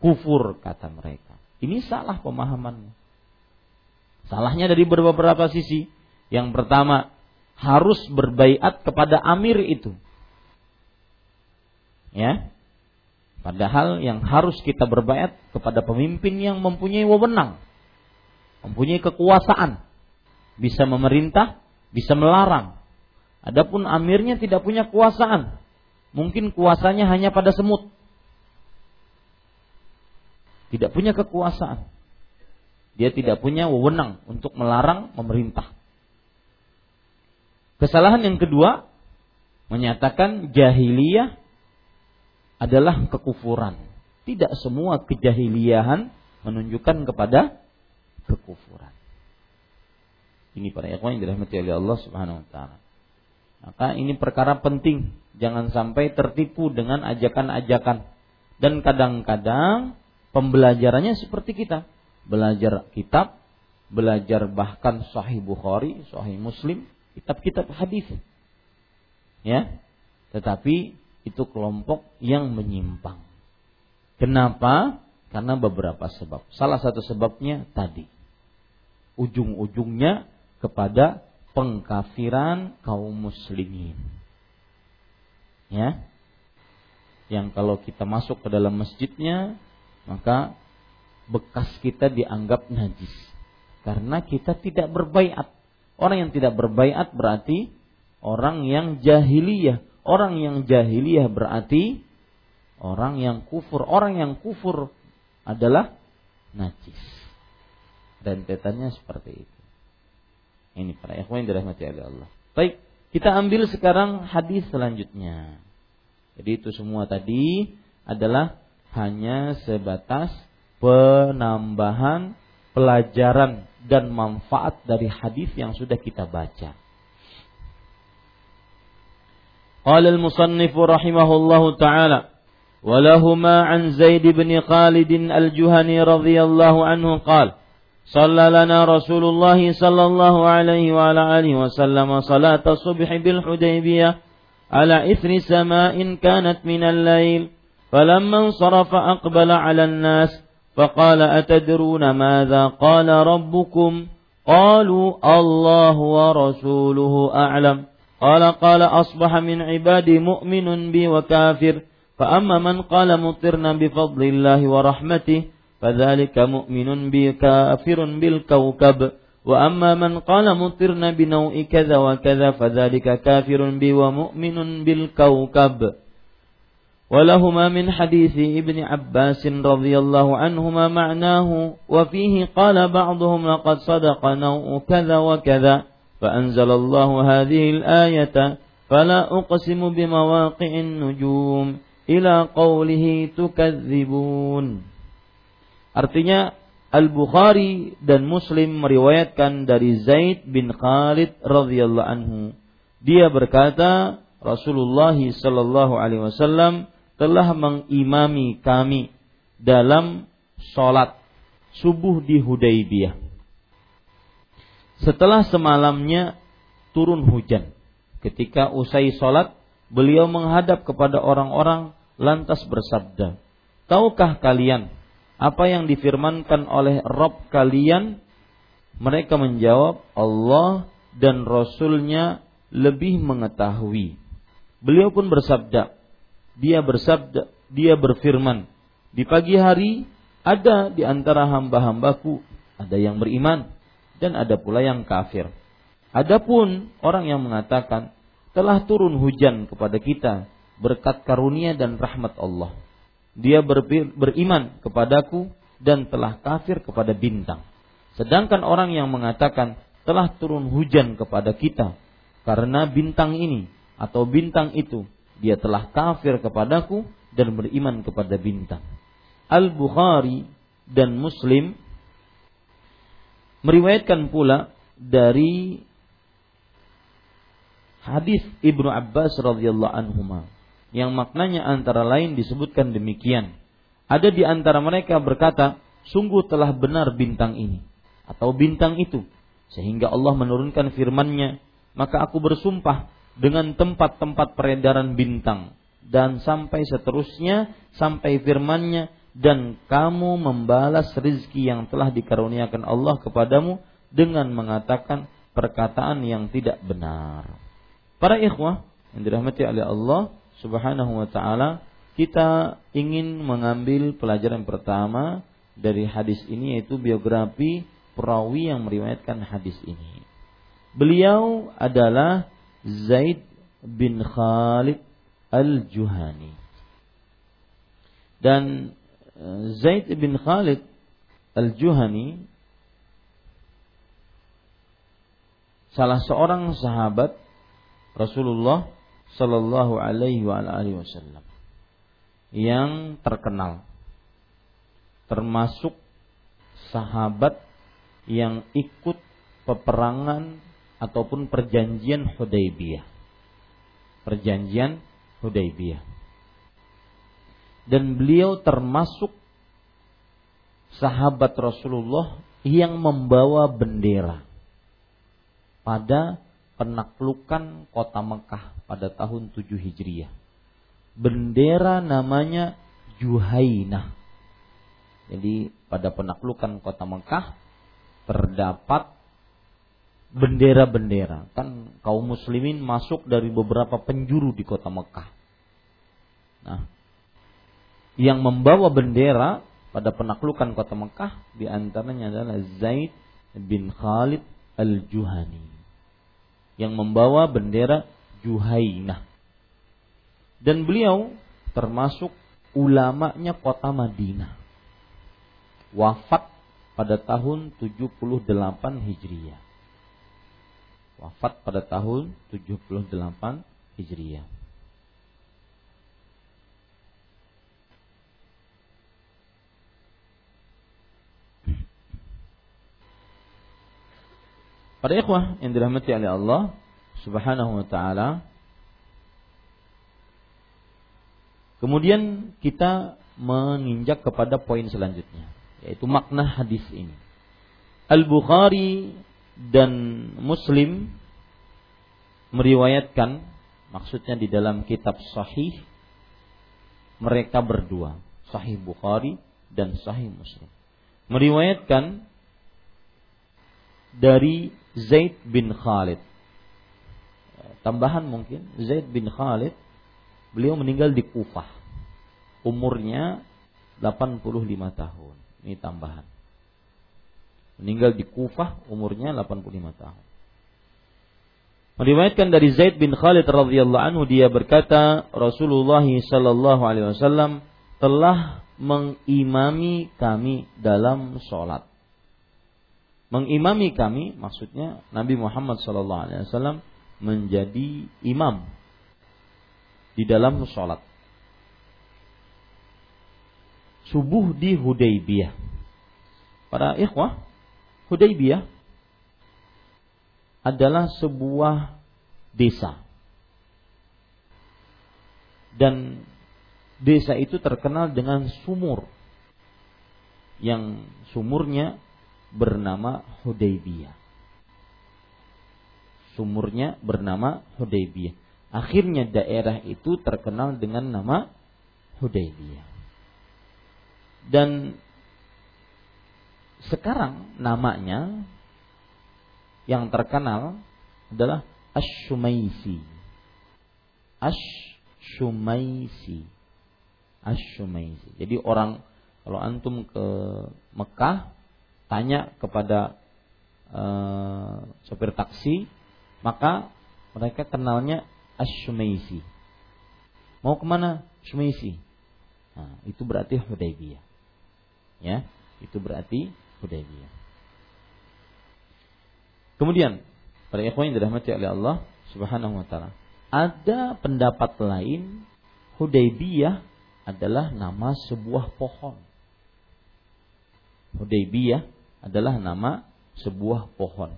kufur kata mereka. Ini salah pemahamannya. Salahnya dari beberapa sisi. Yang pertama, harus berbaiat kepada amir itu. Ya. Padahal yang harus kita berbaiat kepada pemimpin yang mempunyai wewenang, mempunyai kekuasaan, bisa memerintah, bisa melarang. Adapun amirnya tidak punya kuasaan. Mungkin kuasanya hanya pada semut. Tidak punya kekuasaan. Dia tidak punya wewenang untuk melarang memerintah. Kesalahan yang kedua menyatakan jahiliyah adalah kekufuran. Tidak semua kejahiliahan menunjukkan kepada kekufuran. Ini para ikhwan yang dirahmati oleh Allah Subhanahu wa taala. Maka ini perkara penting, jangan sampai tertipu dengan ajakan-ajakan. Dan kadang-kadang pembelajarannya seperti kita, belajar kitab, belajar bahkan Sahih Bukhari, Sahih Muslim, kitab-kitab hadis. Ya. Tetapi itu kelompok yang menyimpang. Kenapa? Karena beberapa sebab. Salah satu sebabnya tadi. Ujung-ujungnya kepada pengkafiran kaum muslimin. Ya. Yang kalau kita masuk ke dalam masjidnya, maka bekas kita dianggap najis. Karena kita tidak berbaiat. Orang yang tidak berbaiat berarti orang yang jahiliyah. Orang yang jahiliyah berarti orang yang kufur. Orang yang kufur adalah najis. Dan tetannya seperti itu. Ini para ikhwan yang dirahmati oleh Allah. Baik, kita ambil sekarang hadis selanjutnya. Jadi itu semua tadi adalah hanya sebatas penambahan pelajaran dan manfaat dari hadis yang sudah kita baca. قال المصنف رحمه الله تعالى ولهما عن زيد بن خالد الجهني رضي الله عنه قال صلى لنا رسول الله صلى الله عليه وعلى آله وسلم صلاة الصبح بالحديبية على إثر سماء كانت من الليل فلما انصرف أقبل على الناس فقال أتدرون ماذا قال ربكم قالوا الله ورسوله أعلم قال قال أصبح من عبادي مؤمن بي وكافر فأما من قال مطرنا بفضل الله ورحمته فذلك مؤمن بي كافر بالكوكب وأما من قال مطرنا بنوء كذا وكذا فذلك كافر بي ومؤمن بالكوكب ولهما من حديث ابن عباس رضي الله عنهما معناه وفيه قال بعضهم لقد صدق نوء كذا وكذا فأنزل الله هذه الآية فلا أقسم بمواقع النجوم إلى قوله تكذبون Artinya Al-Bukhari dan Muslim meriwayatkan dari Zaid bin Khalid radhiyallahu anhu. Dia berkata, Rasulullah sallallahu alaihi wasallam telah mengimami kami dalam sholat subuh di Hudaybiyah. Setelah semalamnya turun hujan. Ketika usai sholat, beliau menghadap kepada orang-orang lantas bersabda, Tahukah kalian apa yang difirmankan oleh Rob kalian? Mereka menjawab, Allah dan Rasulnya lebih mengetahui. Beliau pun bersabda, dia bersabda, dia berfirman, di pagi hari ada di antara hamba-hambaku ada yang beriman dan ada pula yang kafir. Adapun orang yang mengatakan telah turun hujan kepada kita berkat karunia dan rahmat Allah. Dia beriman kepadaku dan telah kafir kepada bintang. Sedangkan orang yang mengatakan telah turun hujan kepada kita karena bintang ini atau bintang itu dia telah kafir kepadaku dan beriman kepada bintang. Al-Bukhari dan Muslim meriwayatkan pula dari hadis Ibnu Abbas radhiyallahu anhu yang maknanya antara lain disebutkan demikian. Ada di antara mereka berkata, sungguh telah benar bintang ini atau bintang itu sehingga Allah menurunkan firman-Nya, maka aku bersumpah dengan tempat-tempat peredaran bintang dan sampai seterusnya sampai firman-Nya dan kamu membalas rizki yang telah dikaruniakan Allah kepadamu dengan mengatakan perkataan yang tidak benar. Para ikhwah yang dirahmati oleh Allah Subhanahu wa taala, kita ingin mengambil pelajaran pertama dari hadis ini yaitu biografi perawi yang meriwayatkan hadis ini. Beliau adalah Zaid bin Khalid Al-Juhani. Dan eh, Zaid bin Khalid Al-Juhani salah seorang sahabat Rasulullah Sallallahu Alaihi Wasallam yang terkenal, termasuk sahabat yang ikut peperangan ataupun perjanjian Hudaybiyah. Perjanjian Hudaybiyah. Dan beliau termasuk sahabat Rasulullah yang membawa bendera pada penaklukan kota Mekah pada tahun 7 Hijriah. Bendera namanya Juhainah. Jadi pada penaklukan kota Mekah terdapat bendera-bendera. Kan kaum muslimin masuk dari beberapa penjuru di kota Mekah. Nah, yang membawa bendera pada penaklukan kota Mekah di antaranya adalah Zaid bin Khalid al-Juhani yang membawa bendera Juhainah. Dan beliau termasuk ulamanya kota Madinah. Wafat pada tahun 78 Hijriah wafat pada tahun 78 Hijriah. Pada ikhwah yang dirahmati oleh Allah Subhanahu wa taala Kemudian kita menginjak kepada poin selanjutnya yaitu makna hadis ini. Al-Bukhari dan Muslim meriwayatkan maksudnya di dalam kitab sahih mereka berdua sahih Bukhari dan sahih Muslim. Meriwayatkan dari Zaid bin Khalid. Tambahan mungkin Zaid bin Khalid beliau meninggal di Kufah. Umurnya 85 tahun. Ini tambahan meninggal di Kufah umurnya 85 tahun. Meriwayatkan dari Zaid bin Khalid radhiyallahu anhu dia berkata Rasulullah sallallahu alaihi wasallam telah mengimami kami dalam sholat. Mengimami kami maksudnya Nabi Muhammad sallallahu alaihi wasallam menjadi imam di dalam sholat. Subuh di Hudaybiyah. Para ikhwah, Hudaybiyah adalah sebuah desa. Dan desa itu terkenal dengan sumur. Yang sumurnya bernama Hudaybiyah. Sumurnya bernama Hudaybiyah. Akhirnya daerah itu terkenal dengan nama Hudaybiyah. Dan sekarang namanya yang terkenal adalah Ash-Shumaisi. Ash-Shumaisi. Ash-Shumaisi. Jadi orang kalau antum ke Mekah tanya kepada uh, sopir taksi, maka mereka kenalnya Ash-Shumaisi. Mau ke mana? Shumaisi. Nah, itu berarti Hudaybiyah. Ya, itu berarti Hudaybiyah. Kemudian para ikhwan yang dirahmati oleh Allah Subhanahu wa taala, ada pendapat lain Hudaybiyah adalah nama sebuah pohon. Hudaybiyah adalah nama sebuah pohon.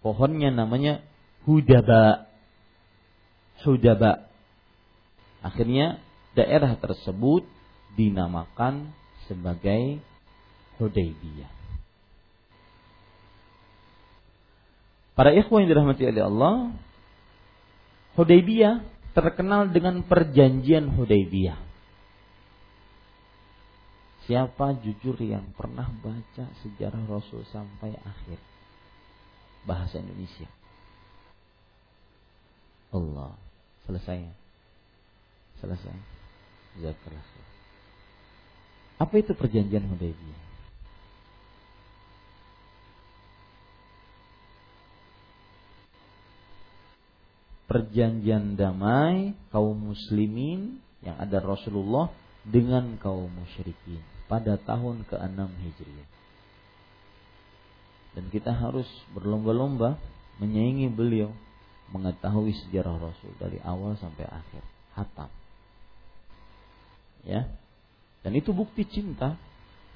Pohonnya namanya Hudaba. Hudaba. Akhirnya daerah tersebut dinamakan sebagai Hudaybiyah. Para ikhwan yang dirahmati oleh Allah, Hudaybiyah terkenal dengan perjanjian Hudaybiyah. Siapa jujur yang pernah baca sejarah Rasul sampai akhir? Bahasa Indonesia. Allah. Selesai. Selesai. Jazakallah. Apa itu perjanjian Hudaybiyah? Perjanjian damai kaum muslimin yang ada Rasulullah dengan kaum musyrikin pada tahun ke-6 Hijriah. Dan kita harus berlomba-lomba menyaingi beliau mengetahui sejarah Rasul dari awal sampai akhir. Hatam. Ya. Dan itu bukti cinta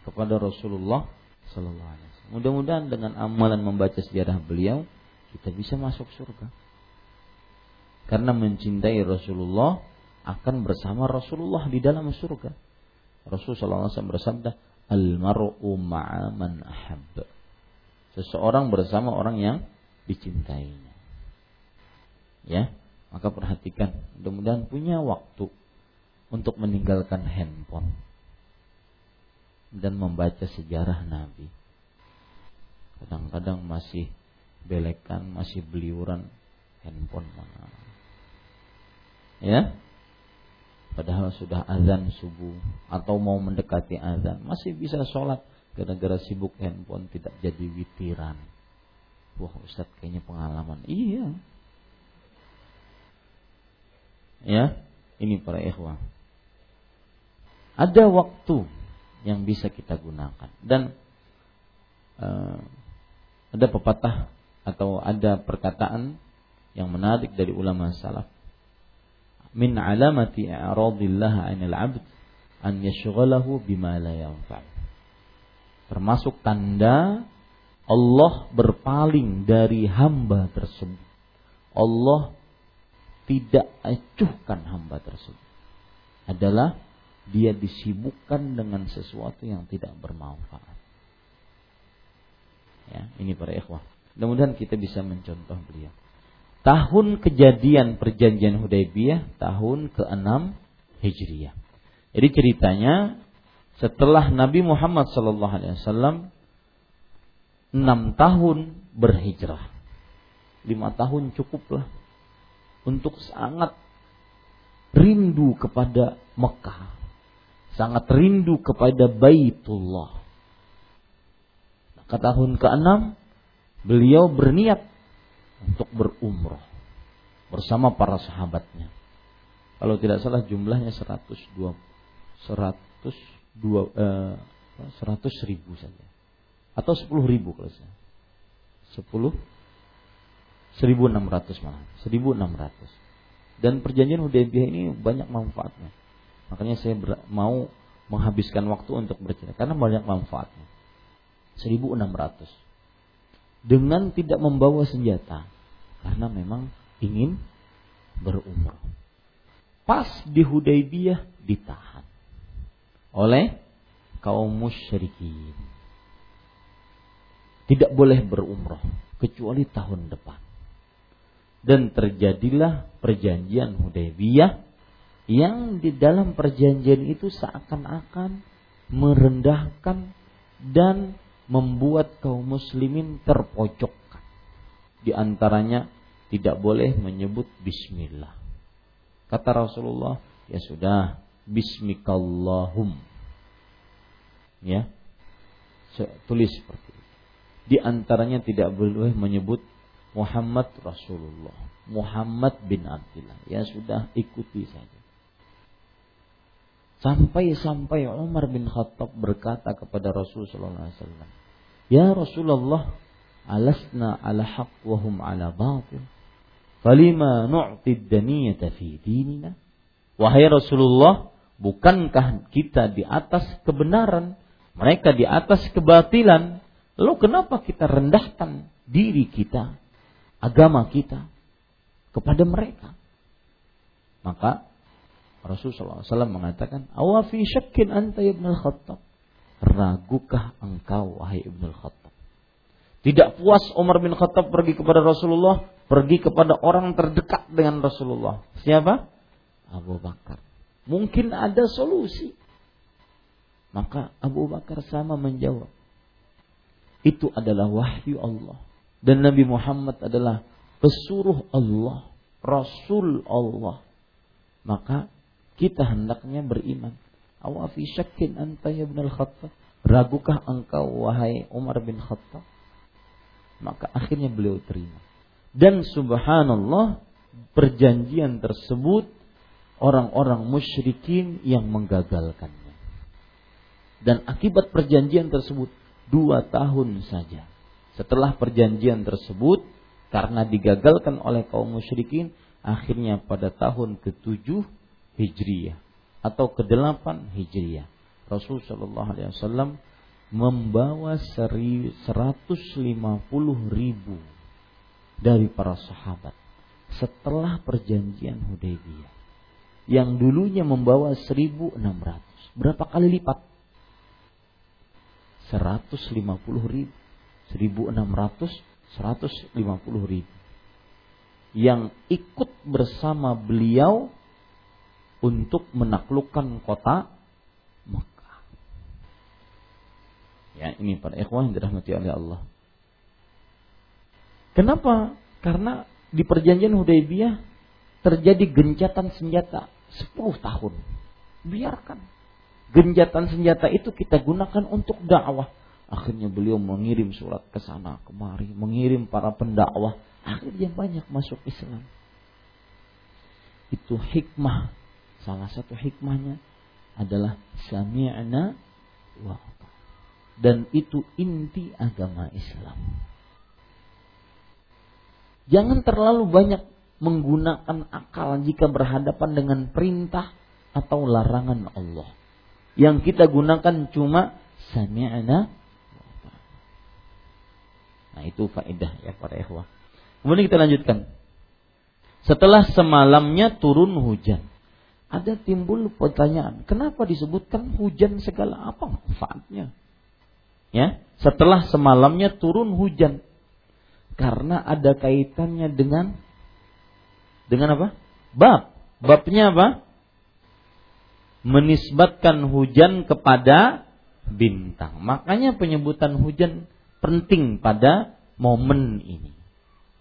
kepada Rasulullah sallallahu alaihi wasallam. Mudah-mudahan dengan amalan membaca sejarah beliau kita bisa masuk surga karena mencintai Rasulullah akan bersama Rasulullah di dalam surga. Rasulullah SAW bersabda, Al-mar'u ma'a man ahab. Seseorang bersama orang yang dicintainya. Ya, maka perhatikan, mudah-mudahan punya waktu untuk meninggalkan handphone dan membaca sejarah Nabi. Kadang-kadang masih belekan, masih beliuran handphone mana ya. Padahal sudah azan subuh atau mau mendekati azan masih bisa sholat. Gara-gara sibuk handphone tidak jadi witiran. Wah Ustaz kayaknya pengalaman. Iya. Ya ini para ikhwah. Ada waktu yang bisa kita gunakan. Dan uh, ada pepatah atau ada perkataan yang menarik dari ulama salaf min alamati i'radillah 'anil 'abd an yashghalahu bima la yanfa'. Termasuk tanda Allah berpaling dari hamba tersebut. Allah tidak acuhkan hamba tersebut. Adalah dia disibukkan dengan sesuatu yang tidak bermanfaat. Ya, ini para ikhwah. Mudah-mudahan kita bisa mencontoh beliau tahun kejadian perjanjian Hudaybiyah tahun ke-6 Hijriah. Jadi ceritanya setelah Nabi Muhammad sallallahu alaihi wasallam 6 tahun berhijrah. 5 tahun cukuplah untuk sangat rindu kepada Mekah. Sangat rindu kepada Baitullah. Maka tahun ke-6 beliau berniat untuk berumroh bersama para sahabatnya. Kalau tidak salah jumlahnya 102 102 eh, 100 ribu saja. Atau 10 ribu kalau saya. 10 1600 malah. 1600 dan perjanjian Hudaybiyah ini banyak manfaatnya. Makanya saya mau menghabiskan waktu untuk bercerita. Karena banyak manfaatnya. 1600 dengan tidak membawa senjata karena memang ingin berumrah. Pas di Hudaybiyah ditahan oleh kaum musyrikin. Tidak boleh berumrah kecuali tahun depan. Dan terjadilah perjanjian Hudaybiyah yang di dalam perjanjian itu seakan-akan merendahkan dan membuat kaum muslimin terpojokkan. Di antaranya tidak boleh menyebut bismillah. Kata Rasulullah, ya sudah, bismikallahum. Ya. Tulis seperti itu. Di antaranya tidak boleh menyebut Muhammad Rasulullah, Muhammad bin Abdullah. Ya sudah, ikuti saja. Sampai-sampai Umar bin Khattab berkata kepada Rasulullah SAW, Ya Rasulullah, alasna ala haq wa hum ala batil. Falima nu'ti daniyata fi dinina? Wahai Rasulullah, bukankah kita di atas kebenaran, mereka di atas kebatilan? Lalu kenapa kita rendahkan diri kita, agama kita kepada mereka? Maka Rasulullah SAW mengatakan, Awafi syakin anta ibn al-Khattab. Ragukah engkau, wahai ibn al-Khattab? Tidak puas Umar bin Khattab pergi kepada Rasulullah, pergi kepada orang terdekat dengan Rasulullah. Siapa? Abu Bakar. Mungkin ada solusi. Maka Abu Bakar sama menjawab. Itu adalah wahyu Allah. Dan Nabi Muhammad adalah pesuruh Allah. Rasul Allah. Maka kita hendaknya beriman. Awafi syakin anta ya bin al-Khattab. Ragukah engkau wahai Umar bin Khattab? Maka akhirnya beliau terima. Dan subhanallah perjanjian tersebut orang-orang musyrikin yang menggagalkannya. Dan akibat perjanjian tersebut dua tahun saja. Setelah perjanjian tersebut karena digagalkan oleh kaum musyrikin, akhirnya pada tahun ke-7 Hijriyah atau ke-8 Hijriyah. Rasul Shallallahu Alaihi Wasallam membawa 150 ribu dari para sahabat setelah perjanjian Hudaybiyah yang dulunya membawa 1600 berapa kali lipat? 150 ribu. 1600 150 ribu. Yang ikut bersama beliau untuk menaklukkan kota Mekah. Ya, ini para ikhwan yang dirahmati oleh Allah. Kenapa? Karena di perjanjian Hudaybiyah terjadi gencatan senjata 10 tahun. Biarkan. Genjatan senjata itu kita gunakan untuk dakwah. Akhirnya beliau mengirim surat ke sana kemari, mengirim para pendakwah. Akhirnya banyak masuk Islam. Itu hikmah Salah satu hikmahnya adalah sami'na wa dan itu inti agama Islam. Jangan terlalu banyak menggunakan akal jika berhadapan dengan perintah atau larangan Allah. Yang kita gunakan cuma sami'na Nah itu faedah ya para ikhwah. Kemudian kita lanjutkan. Setelah semalamnya turun hujan ada timbul pertanyaan, kenapa disebutkan hujan segala apa manfaatnya? Ya, setelah semalamnya turun hujan. Karena ada kaitannya dengan dengan apa? Bab. Babnya apa? Menisbatkan hujan kepada bintang. Makanya penyebutan hujan penting pada momen ini.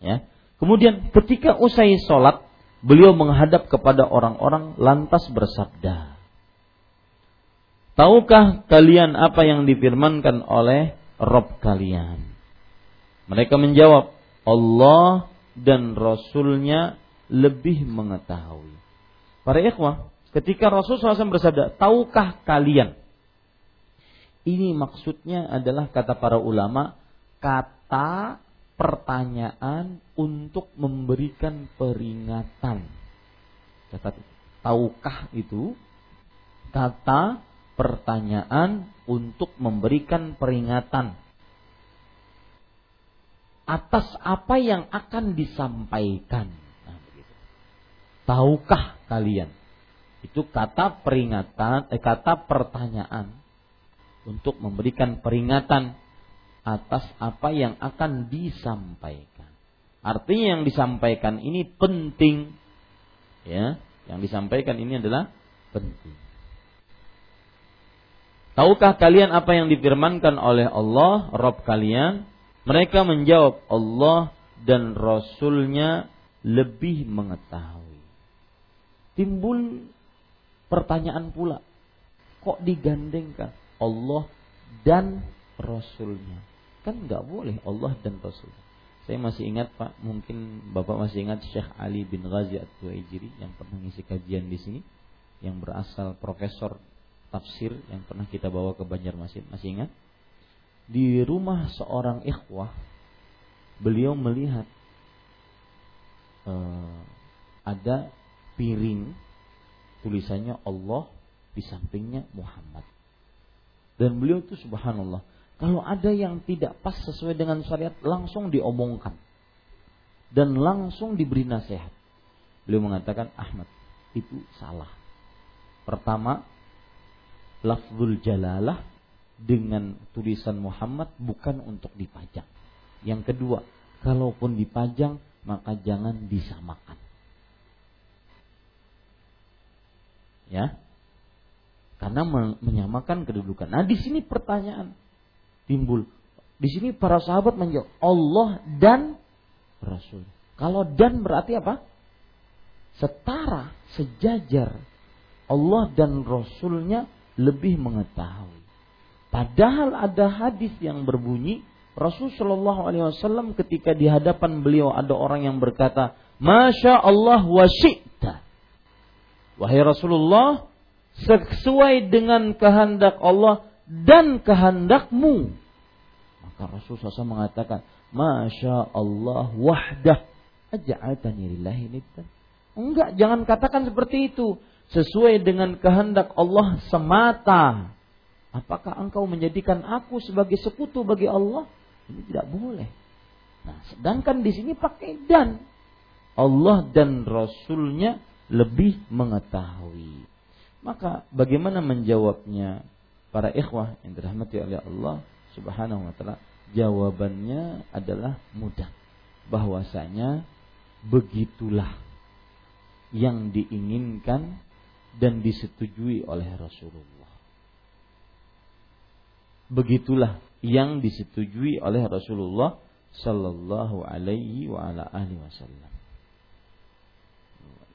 Ya. Kemudian ketika usai sholat beliau menghadap kepada orang-orang lantas bersabda, Tahukah kalian apa yang difirmankan oleh Rob kalian? Mereka menjawab, Allah dan Rasulnya lebih mengetahui. Para ikhwah, ketika Rasul SAW bersabda, tahukah kalian? Ini maksudnya adalah kata para ulama, kata pertanyaan untuk memberikan peringatan. Catat, tahukah itu kata pertanyaan untuk memberikan peringatan atas apa yang akan disampaikan. Nah, begitu. Tahukah kalian? Itu kata peringatan, eh, kata pertanyaan untuk memberikan peringatan atas apa yang akan disampaikan. Artinya yang disampaikan ini penting. Ya, yang disampaikan ini adalah penting. Tahukah kalian apa yang difirmankan oleh Allah, Rob kalian? Mereka menjawab Allah dan Rasulnya lebih mengetahui. Timbul pertanyaan pula. Kok digandengkan Allah dan Rasulnya? Kan nggak boleh Allah dan Rasul. Saya masih ingat Pak, mungkin Bapak masih ingat Syekh Ali bin Ghazi At-Tuwaijiri yang pernah ngisi kajian di sini, yang berasal profesor tafsir yang pernah kita bawa ke Banjarmasin, masih ingat? di rumah seorang ikhwah beliau melihat uh, ada piring tulisannya Allah di sampingnya Muhammad dan beliau itu subhanallah kalau ada yang tidak pas sesuai dengan syariat langsung diomongkan dan langsung diberi nasihat beliau mengatakan Ahmad itu salah pertama lafzul jalalah dengan tulisan Muhammad bukan untuk dipajang. Yang kedua, kalaupun dipajang maka jangan disamakan. Ya. Karena menyamakan kedudukan. Nah, di sini pertanyaan timbul. Di sini para sahabat menjawab Allah dan Rasul. Kalau dan berarti apa? Setara, sejajar. Allah dan Rasulnya lebih mengetahui. Padahal ada hadis yang berbunyi Rasul Shallallahu Alaihi Wasallam ketika di hadapan beliau ada orang yang berkata, Masya Allah wa syi'ta. Wahai Rasulullah, sesuai dengan kehendak Allah dan kehendakmu. Maka Rasul SAW mengatakan, Masya Allah wahdah. Aja'atani lillahi niddan. Enggak, jangan katakan seperti itu. Sesuai dengan kehendak Allah semata. Apakah engkau menjadikan aku sebagai sekutu bagi Allah? Ini tidak boleh. Nah, sedangkan di sini pakai dan. Allah dan Rasulnya lebih mengetahui. Maka bagaimana menjawabnya para ikhwah yang dirahmati oleh Allah Subhanahu wa taala? Jawabannya adalah mudah. Bahwasanya begitulah yang diinginkan dan disetujui oleh Rasulullah begitulah yang disetujui oleh Rasulullah sallallahu alaihi wa ala alihi wasallam.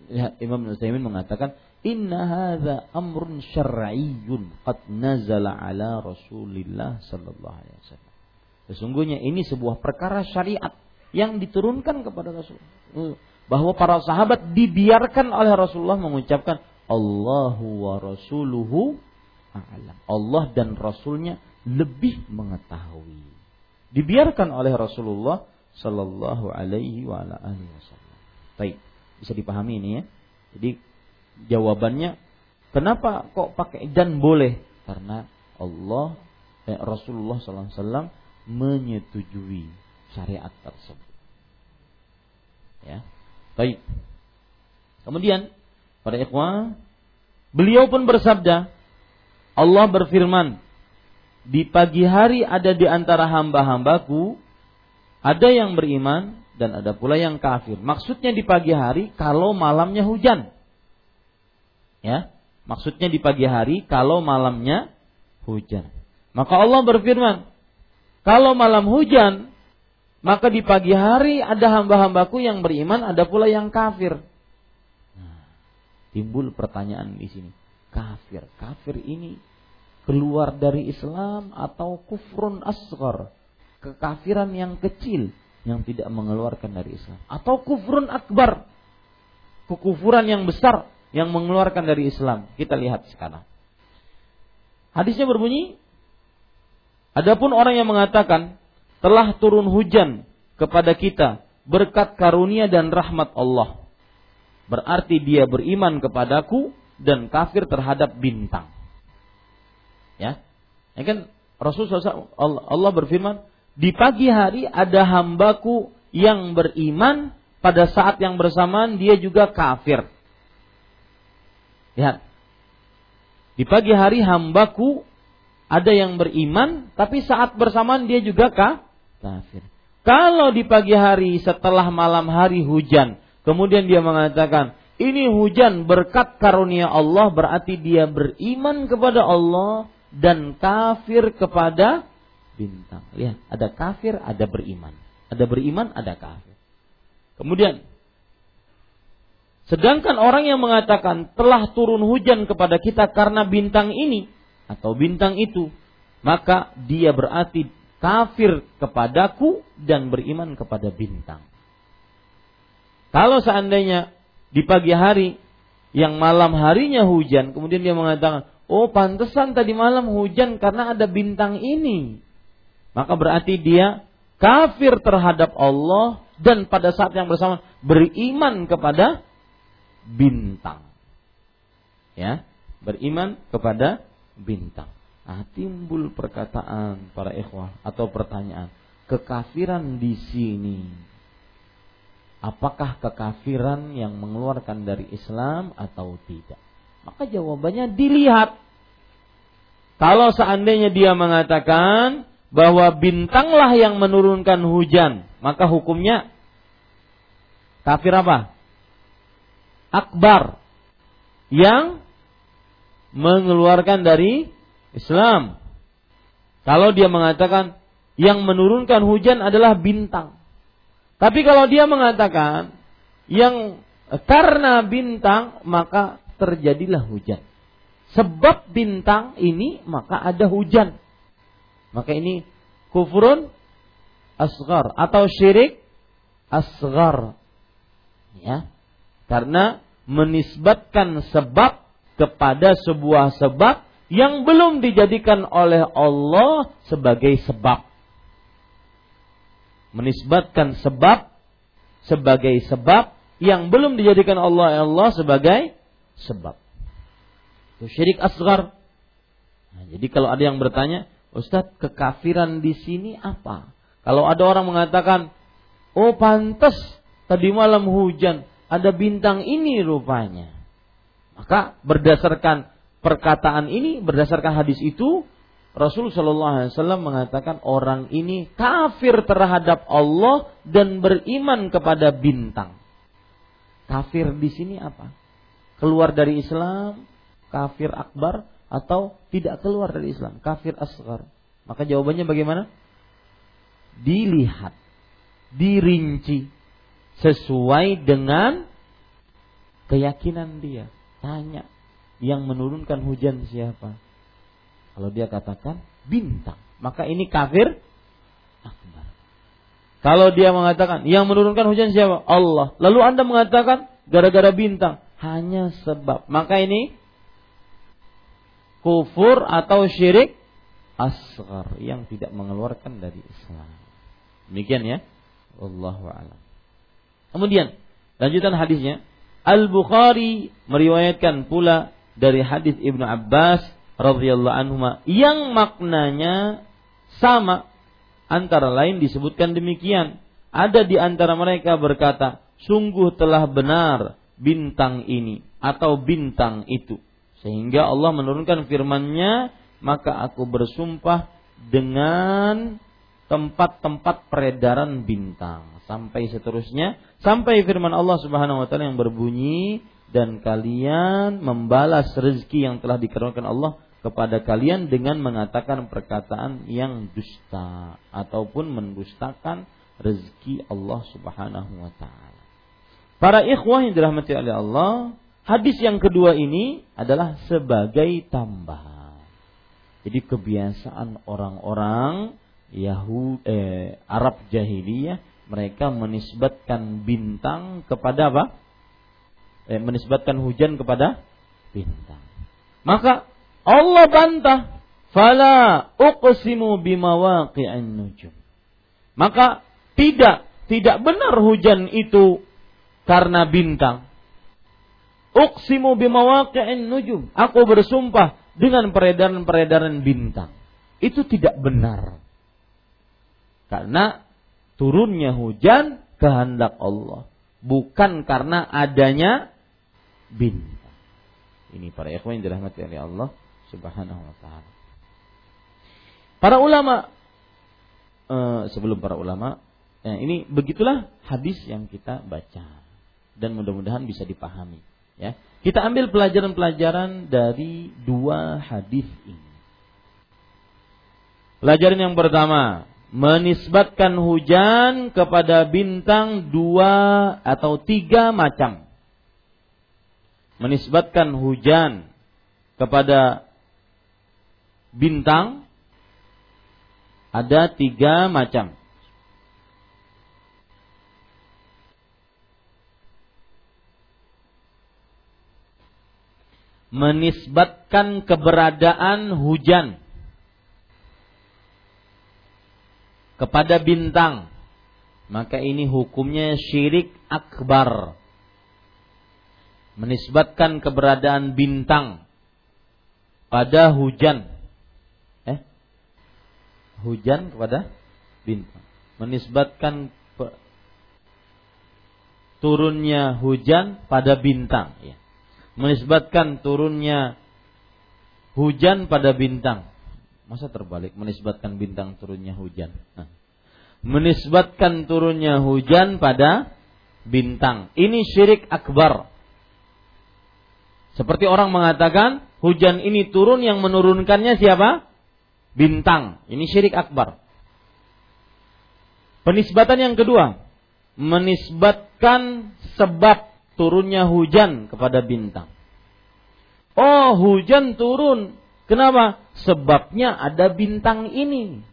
Ya, Imam Nusaimin mengatakan inna hadza amrun syar'iyyun qad nazala ala Rasulillah sallallahu alaihi wasallam. Sesungguhnya ini sebuah perkara syariat yang diturunkan kepada Rasul. Bahwa para sahabat dibiarkan oleh Rasulullah mengucapkan Allahu wa rasuluhu a'lam. Allah dan Rasulnya lebih mengetahui. Dibiarkan oleh Rasulullah Sallallahu Alaihi wa alihi Wasallam. Baik, bisa dipahami ini ya. Jadi jawabannya kenapa kok pakai dan boleh? Karena Allah eh, Rasulullah Wasallam menyetujui syariat tersebut. Ya, baik. Kemudian pada ikhwah beliau pun bersabda Allah berfirman di pagi hari ada di antara hamba-hambaku ada yang beriman dan ada pula yang kafir. Maksudnya di pagi hari kalau malamnya hujan. Ya, maksudnya di pagi hari kalau malamnya hujan. Maka Allah berfirman, kalau malam hujan, maka di pagi hari ada hamba-hambaku yang beriman, ada pula yang kafir. Nah, timbul pertanyaan di sini. Kafir, kafir ini keluar dari Islam atau kufrun asghar, kekafiran yang kecil yang tidak mengeluarkan dari Islam atau kufrun akbar kekufuran yang besar yang mengeluarkan dari Islam. Kita lihat sekarang. Hadisnya berbunyi adapun orang yang mengatakan telah turun hujan kepada kita berkat karunia dan rahmat Allah berarti dia beriman kepadaku dan kafir terhadap bintang. Ya. Ya kan? Rasulullah Allah berfirman di pagi hari ada hambaku yang beriman pada saat yang bersamaan dia juga kafir. Lihat. Di pagi hari hambaku ada yang beriman tapi saat bersamaan dia juga kafir. Kalau di pagi hari setelah malam hari hujan, kemudian dia mengatakan, ini hujan berkat karunia Allah berarti dia beriman kepada Allah dan kafir kepada bintang. Lihat, ada kafir, ada beriman. Ada beriman, ada kafir. Kemudian, sedangkan orang yang mengatakan telah turun hujan kepada kita karena bintang ini atau bintang itu, maka dia berarti kafir kepadaku dan beriman kepada bintang. Kalau seandainya di pagi hari yang malam harinya hujan, kemudian dia mengatakan, "Oh, pantesan tadi malam hujan karena ada bintang ini." maka berarti dia kafir terhadap Allah dan pada saat yang bersama beriman kepada bintang. Ya, beriman kepada bintang. Nah, timbul perkataan para ikhwah atau pertanyaan, kekafiran di sini apakah kekafiran yang mengeluarkan dari Islam atau tidak? Maka jawabannya dilihat. Kalau seandainya dia mengatakan bahwa bintanglah yang menurunkan hujan, maka hukumnya kafir apa? Akbar yang mengeluarkan dari Islam. Kalau dia mengatakan yang menurunkan hujan adalah bintang. Tapi kalau dia mengatakan yang karena bintang maka terjadilah hujan. Sebab bintang ini maka ada hujan. Maka ini kufurun asgar atau syirik asgar. Ya. Karena menisbatkan sebab kepada sebuah sebab yang belum dijadikan oleh Allah sebagai sebab. Menisbatkan sebab sebagai sebab yang belum dijadikan Allah Allah sebagai sebab. Itu syirik asgar. Nah, jadi kalau ada yang bertanya, Ustadz, kekafiran di sini apa? Kalau ada orang mengatakan, oh pantas tadi malam hujan, ada bintang ini rupanya. Maka berdasarkan perkataan ini, berdasarkan hadis itu, Rasul Shallallahu Alaihi Wasallam mengatakan orang ini kafir terhadap Allah dan beriman kepada bintang. Kafir di sini apa? Keluar dari Islam, kafir akbar, atau tidak keluar dari Islam, kafir asgar. Maka jawabannya bagaimana? Dilihat, dirinci sesuai dengan keyakinan dia. Tanya, yang menurunkan hujan siapa? Kalau dia katakan bintang, maka ini kafir akbar. Kalau dia mengatakan yang menurunkan hujan siapa? Allah. Lalu Anda mengatakan gara-gara bintang, hanya sebab. Maka ini kufur atau syirik asgar yang tidak mengeluarkan dari Islam. Demikian ya. Wallahu a'lam. Kemudian lanjutan hadisnya. Al-Bukhari meriwayatkan pula dari hadis Ibnu Abbas radhiyallahu anhu yang maknanya sama antara lain disebutkan demikian. Ada di antara mereka berkata, sungguh telah benar bintang ini atau bintang itu. Sehingga Allah menurunkan firman-Nya, maka aku bersumpah dengan tempat-tempat peredaran bintang sampai seterusnya sampai firman Allah Subhanahu wa taala yang berbunyi dan kalian membalas rezeki yang telah dikaruniakan Allah kepada kalian dengan mengatakan perkataan yang dusta ataupun mendustakan rezeki Allah Subhanahu wa taala. Para ikhwah yang dirahmati oleh Allah, Hadis yang kedua ini adalah sebagai tambahan. Jadi kebiasaan orang-orang Yahud eh, Arab jahiliyah Mereka menisbatkan bintang kepada apa? Eh, menisbatkan hujan kepada bintang. Maka Allah bantah, "Fala uqsimu bimawaqi'in nujum." Maka tidak tidak benar hujan itu karena bintang. Uqsimu bimawaqi'in nujum. Aku bersumpah dengan peredaran-peredaran bintang. Itu tidak benar. Karena turunnya hujan kehendak Allah, bukan karena adanya bintang. Ini para ikhwan yang dirahmati oleh Allah Subhanahu wa taala. Para ulama uh, sebelum para ulama ya, ini begitulah hadis yang kita baca dan mudah-mudahan bisa dipahami ya. Kita ambil pelajaran-pelajaran dari dua hadis ini. Pelajaran yang pertama, menisbatkan hujan kepada bintang dua atau tiga macam. Menisbatkan hujan kepada bintang ada tiga macam. menisbatkan keberadaan hujan kepada bintang, maka ini hukumnya syirik akbar. Menisbatkan keberadaan bintang pada hujan. Eh? Hujan kepada bintang. Menisbatkan turunnya hujan pada bintang ya menisbatkan turunnya hujan pada bintang. Masa terbalik menisbatkan bintang turunnya hujan. Menisbatkan turunnya hujan pada bintang. Ini syirik akbar. Seperti orang mengatakan hujan ini turun yang menurunkannya siapa? Bintang. Ini syirik akbar. Penisbatan yang kedua, menisbatkan sebab turunnya hujan kepada bintang. Oh, hujan turun. Kenapa? Sebabnya ada bintang ini.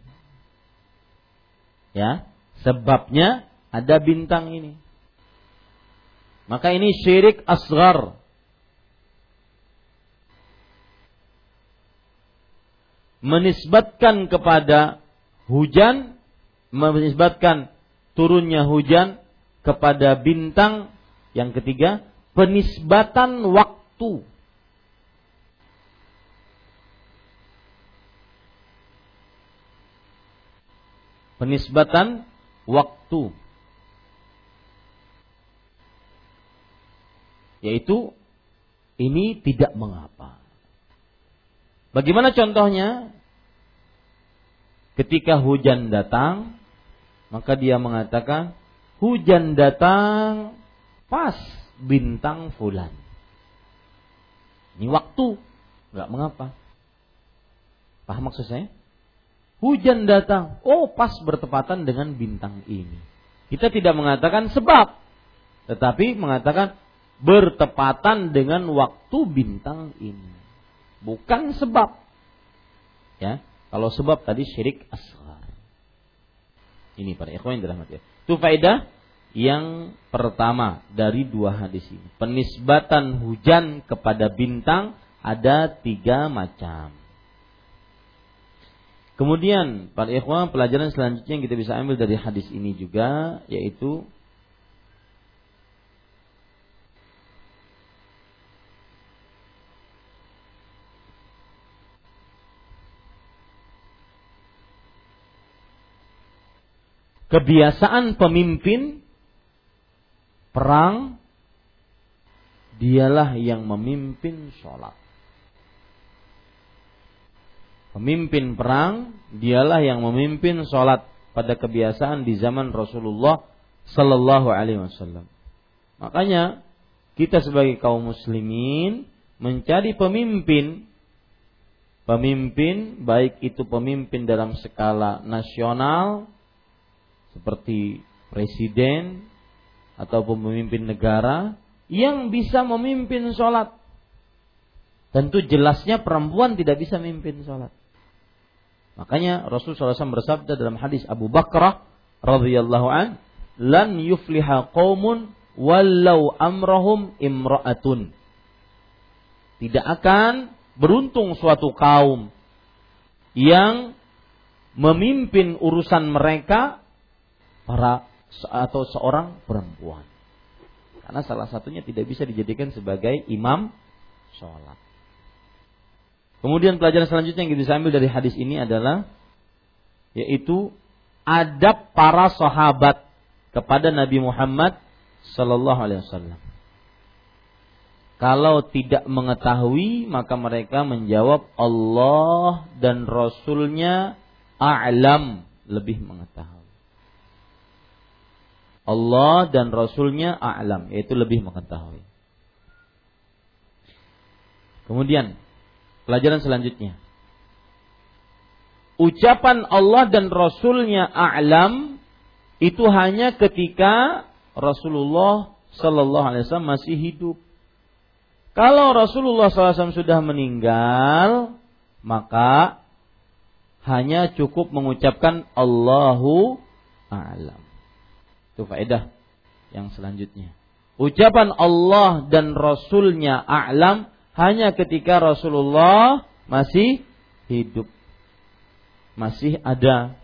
Ya, sebabnya ada bintang ini. Maka ini syirik asgar. Menisbatkan kepada hujan, menisbatkan turunnya hujan kepada bintang yang ketiga, penisbatan waktu. Penisbatan waktu. Yaitu ini tidak mengapa. Bagaimana contohnya? Ketika hujan datang, maka dia mengatakan, hujan datang pas bintang fulan. Ini waktu, nggak mengapa. Paham maksud saya? Hujan datang, oh pas bertepatan dengan bintang ini. Kita tidak mengatakan sebab, tetapi mengatakan bertepatan dengan waktu bintang ini. Bukan sebab. Ya, kalau sebab tadi syirik asghar. Ini para ikhwan yang dirahmati. Itu faedah yang pertama dari dua hadis ini. Penisbatan hujan kepada bintang ada tiga macam. Kemudian para ikhwan pelajaran selanjutnya yang kita bisa ambil dari hadis ini juga yaitu kebiasaan pemimpin perang dialah yang memimpin sholat. Pemimpin perang dialah yang memimpin sholat pada kebiasaan di zaman Rasulullah Sallallahu Alaihi Wasallam. Makanya kita sebagai kaum muslimin mencari pemimpin pemimpin baik itu pemimpin dalam skala nasional seperti presiden atau pemimpin negara yang bisa memimpin sholat. Tentu jelasnya perempuan tidak bisa memimpin sholat. Makanya Rasulullah SAW bersabda dalam hadis Abu Bakrah radhiyallahu an, lan yufliha qaumun walau amrahum imra'atun. Tidak akan beruntung suatu kaum yang memimpin urusan mereka para atau seorang perempuan. Karena salah satunya tidak bisa dijadikan sebagai imam sholat. Kemudian pelajaran selanjutnya yang bisa ambil dari hadis ini adalah yaitu adab para sahabat kepada Nabi Muhammad sallallahu alaihi wasallam. Kalau tidak mengetahui maka mereka menjawab Allah dan Rasulnya a'lam lebih mengetahui. Allah dan Rasulnya a'lam yaitu lebih mengetahui. Kemudian pelajaran selanjutnya. Ucapan Allah dan Rasulnya a'lam itu hanya ketika Rasulullah Sallallahu Alaihi Wasallam masih hidup. Kalau Rasulullah SAW sudah meninggal, maka hanya cukup mengucapkan Allahu a'lam. Itu faedah yang selanjutnya. Ucapan Allah dan Rasulnya a'lam hanya ketika Rasulullah masih hidup. Masih ada.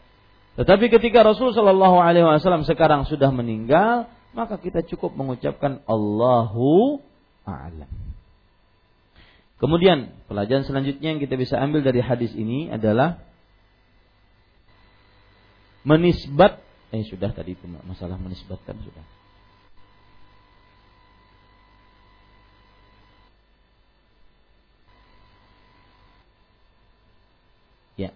Tetapi ketika Rasul Shallallahu Alaihi Wasallam sekarang sudah meninggal, maka kita cukup mengucapkan Allahu a'lam. Kemudian pelajaran selanjutnya yang kita bisa ambil dari hadis ini adalah menisbat eh sudah tadi itu masalah menisbatkan sudah. Ya.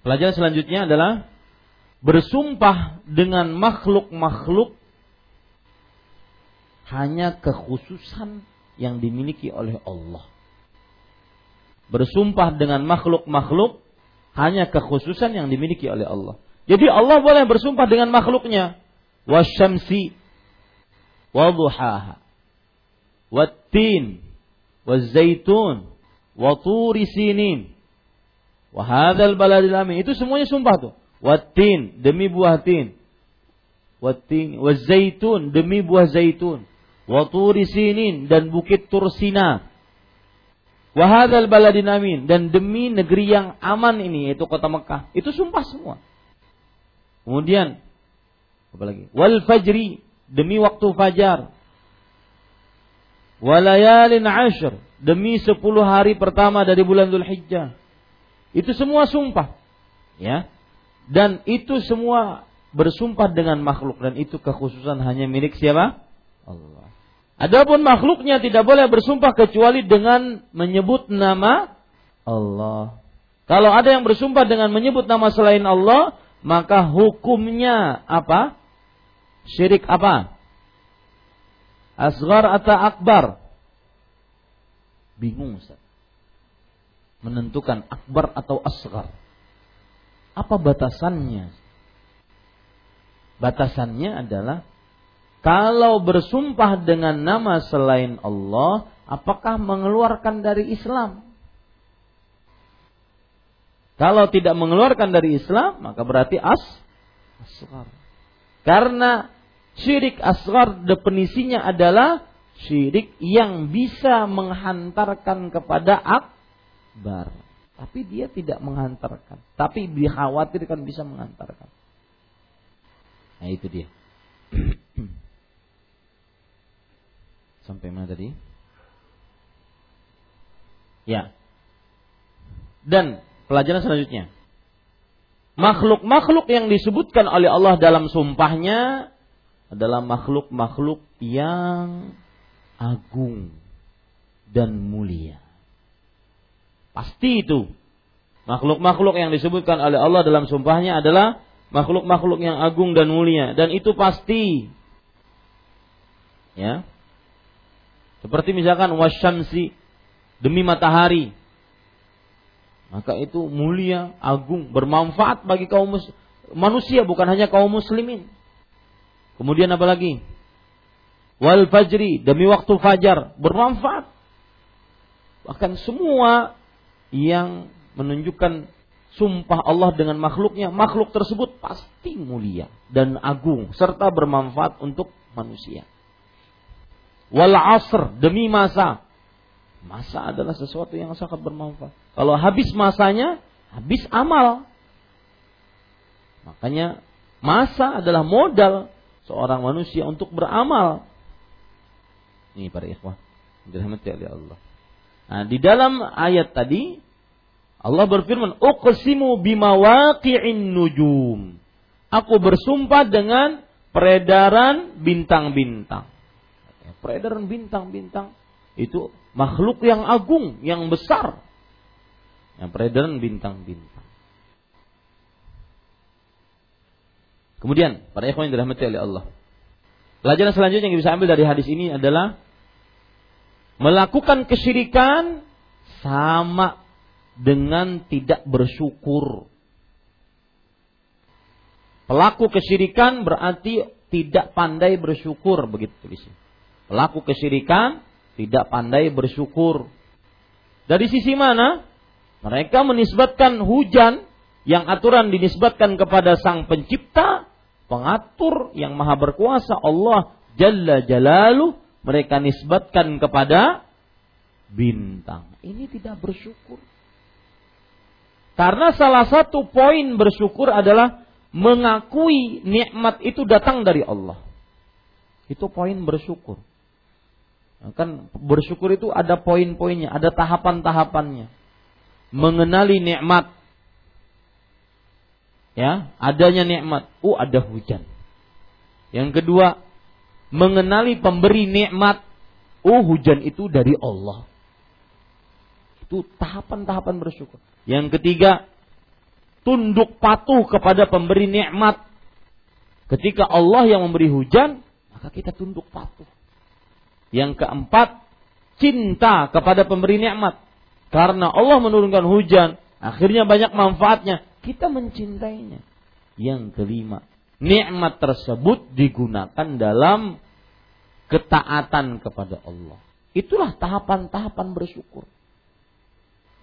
Pelajaran selanjutnya adalah bersumpah dengan makhluk-makhluk hanya kekhususan yang dimiliki oleh Allah. Bersumpah dengan makhluk-makhluk hanya kekhususan yang dimiliki oleh Allah. Jadi Allah boleh bersumpah dengan makhluknya. Wasyamsi wadhuhaha wattin wazaitun sinin wahadal baladil amin. Itu semuanya sumpah tuh. Wattin demi buah tin. Wattin wazaitun demi buah zaitun. Waturi sinin dan bukit Tursina. Wahadal baladin amin dan demi negeri yang aman ini yaitu kota Mekah. Itu sumpah semua. Kemudian apa lagi? Wal fajri demi waktu fajar. Walayalin ashr demi sepuluh hari pertama dari bulan Dzulhijjah. Itu semua sumpah. Ya. Dan itu semua bersumpah dengan makhluk dan itu kekhususan hanya milik siapa? Allah. Adapun makhluknya tidak boleh bersumpah kecuali dengan menyebut nama Allah. Kalau ada yang bersumpah dengan menyebut nama selain Allah, maka hukumnya apa? Syirik apa? Asgar atau akbar? Bingung Ustaz. Menentukan akbar atau asgar. Apa batasannya? Batasannya adalah kalau bersumpah dengan nama selain Allah, apakah mengeluarkan dari Islam? Kalau tidak mengeluarkan dari Islam, maka berarti as asghar. Karena syirik asghar definisinya adalah syirik yang bisa menghantarkan kepada akbar. Tapi dia tidak menghantarkan. Tapi dikhawatirkan bisa menghantarkan. Nah itu dia. [clears throat] Sampai mana tadi? Ya. Dan pelajaran selanjutnya. Makhluk-makhluk yang disebutkan oleh Allah dalam sumpahnya adalah makhluk-makhluk yang agung dan mulia. Pasti itu. Makhluk-makhluk yang disebutkan oleh Allah dalam sumpahnya adalah makhluk-makhluk yang agung dan mulia dan itu pasti. Ya. Seperti misalkan wasyamsi demi matahari. Maka itu mulia, agung, bermanfaat bagi kaum manusia bukan hanya kaum muslimin. Kemudian apa lagi? Wal fajri demi waktu fajar bermanfaat. Bahkan semua yang menunjukkan sumpah Allah dengan makhluknya, makhluk tersebut pasti mulia dan agung serta bermanfaat untuk manusia. Wal asr demi masa. Masa adalah sesuatu yang sangat bermanfaat. Kalau habis masanya, habis amal. Makanya masa adalah modal seorang manusia untuk beramal. Ini para ikhwah, dirahmati oleh Allah. Nah, di dalam ayat tadi Allah berfirman, "Uqsimu bimawaqi'in nujum." Aku bersumpah dengan peredaran bintang-bintang. Peredaran bintang-bintang itu makhluk yang agung, yang besar. Yang peredaran bintang-bintang. Kemudian, pada ikhwan yang dirahmati oleh Allah. Pelajaran selanjutnya yang bisa ambil dari hadis ini adalah melakukan kesyirikan sama dengan tidak bersyukur. Pelaku kesyirikan berarti tidak pandai bersyukur begitu tulisnya. Pelaku kesyirikan tidak pandai bersyukur. Dari sisi mana? Mereka menisbatkan hujan yang aturan dinisbatkan kepada Sang Pencipta, pengatur yang Maha Berkuasa Allah Jalla Jalaluh, mereka nisbatkan kepada bintang. Ini tidak bersyukur. Karena salah satu poin bersyukur adalah mengakui nikmat itu datang dari Allah. Itu poin bersyukur. Nah, kan bersyukur itu ada poin-poinnya, ada tahapan-tahapannya. Mengenali nikmat. Ya, adanya nikmat. Oh, ada hujan. Yang kedua, mengenali pemberi nikmat. Oh, hujan itu dari Allah. Itu tahapan-tahapan bersyukur. Yang ketiga, tunduk patuh kepada pemberi nikmat. Ketika Allah yang memberi hujan, maka kita tunduk patuh. Yang keempat, cinta kepada pemberi nikmat. Karena Allah menurunkan hujan, akhirnya banyak manfaatnya. Kita mencintainya. Yang kelima, nikmat tersebut digunakan dalam ketaatan kepada Allah. Itulah tahapan-tahapan bersyukur.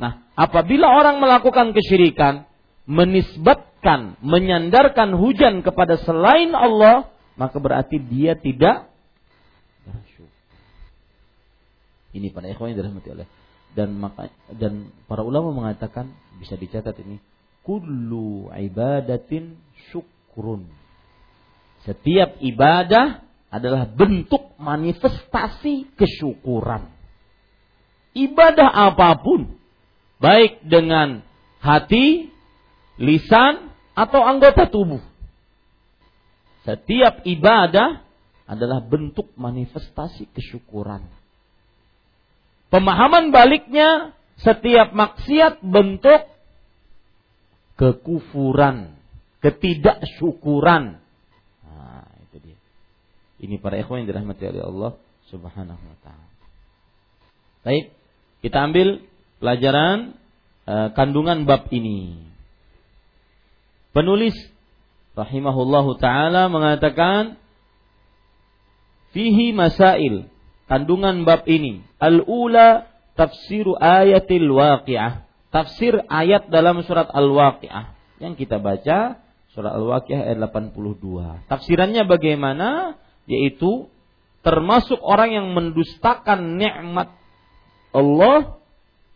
Nah, apabila orang melakukan kesyirikan, menisbatkan, menyandarkan hujan kepada selain Allah, maka berarti dia tidak bersyukur. Ini pada ikhwan yang dirahmati oleh dan maka dan para ulama mengatakan bisa dicatat ini kullu ibadatin syukrun. Setiap ibadah adalah bentuk manifestasi kesyukuran. Ibadah apa pun baik dengan hati, lisan, atau anggota tubuh. Setiap ibadah adalah bentuk manifestasi kesyukuran. Pemahaman baliknya, setiap maksiat bentuk kekufuran, ketidaksyukuran. Nah, itu dia. Ini para ikhwan yang dirahmati oleh Allah Subhanahu wa taala. Baik, kita ambil pelajaran uh, kandungan bab ini. Penulis rahimahullahu taala mengatakan fihi masail kandungan bab ini. Al-ula tafsiru ayatil waqiah. Tafsir ayat dalam surat Al-Waqiah yang kita baca surat Al-Waqiah ayat 82. Tafsirannya bagaimana? Yaitu termasuk orang yang mendustakan nikmat Allah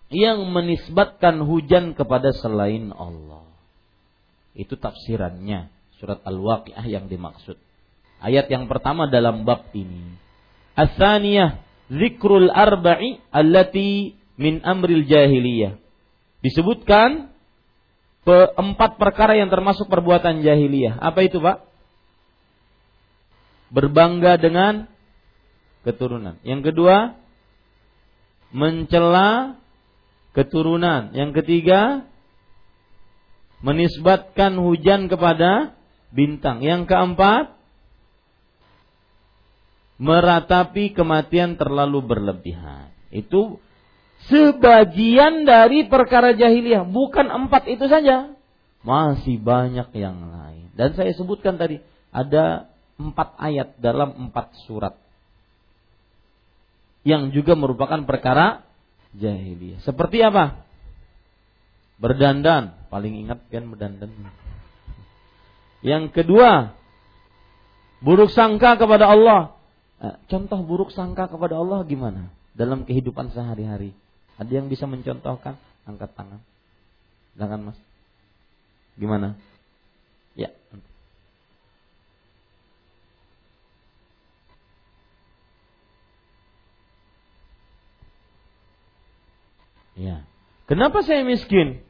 yang menisbatkan hujan kepada selain Allah. Itu tafsirannya surat Al-Waqiah yang dimaksud. Ayat yang pertama dalam bab ini. Asaniyah zikrul arba'i allati min amril jahiliyah. Disebutkan empat perkara yang termasuk perbuatan jahiliyah. Apa itu, Pak? Berbangga dengan keturunan. Yang kedua, mencela keturunan. Yang ketiga, menisbatkan hujan kepada bintang. Yang keempat, meratapi kematian terlalu berlebihan. Itu sebagian dari perkara jahiliyah, bukan empat itu saja. Masih banyak yang lain. Dan saya sebutkan tadi, ada empat ayat dalam empat surat. Yang juga merupakan perkara jahiliyah. Seperti apa? Berdandan, paling ingat kan berdandan. Yang kedua, buruk sangka kepada Allah. Eh, contoh buruk sangka kepada Allah gimana? Dalam kehidupan sehari-hari. Ada yang bisa mencontohkan? Angkat tangan. Silakan Mas. Gimana? Ya. Ya. Kenapa saya miskin?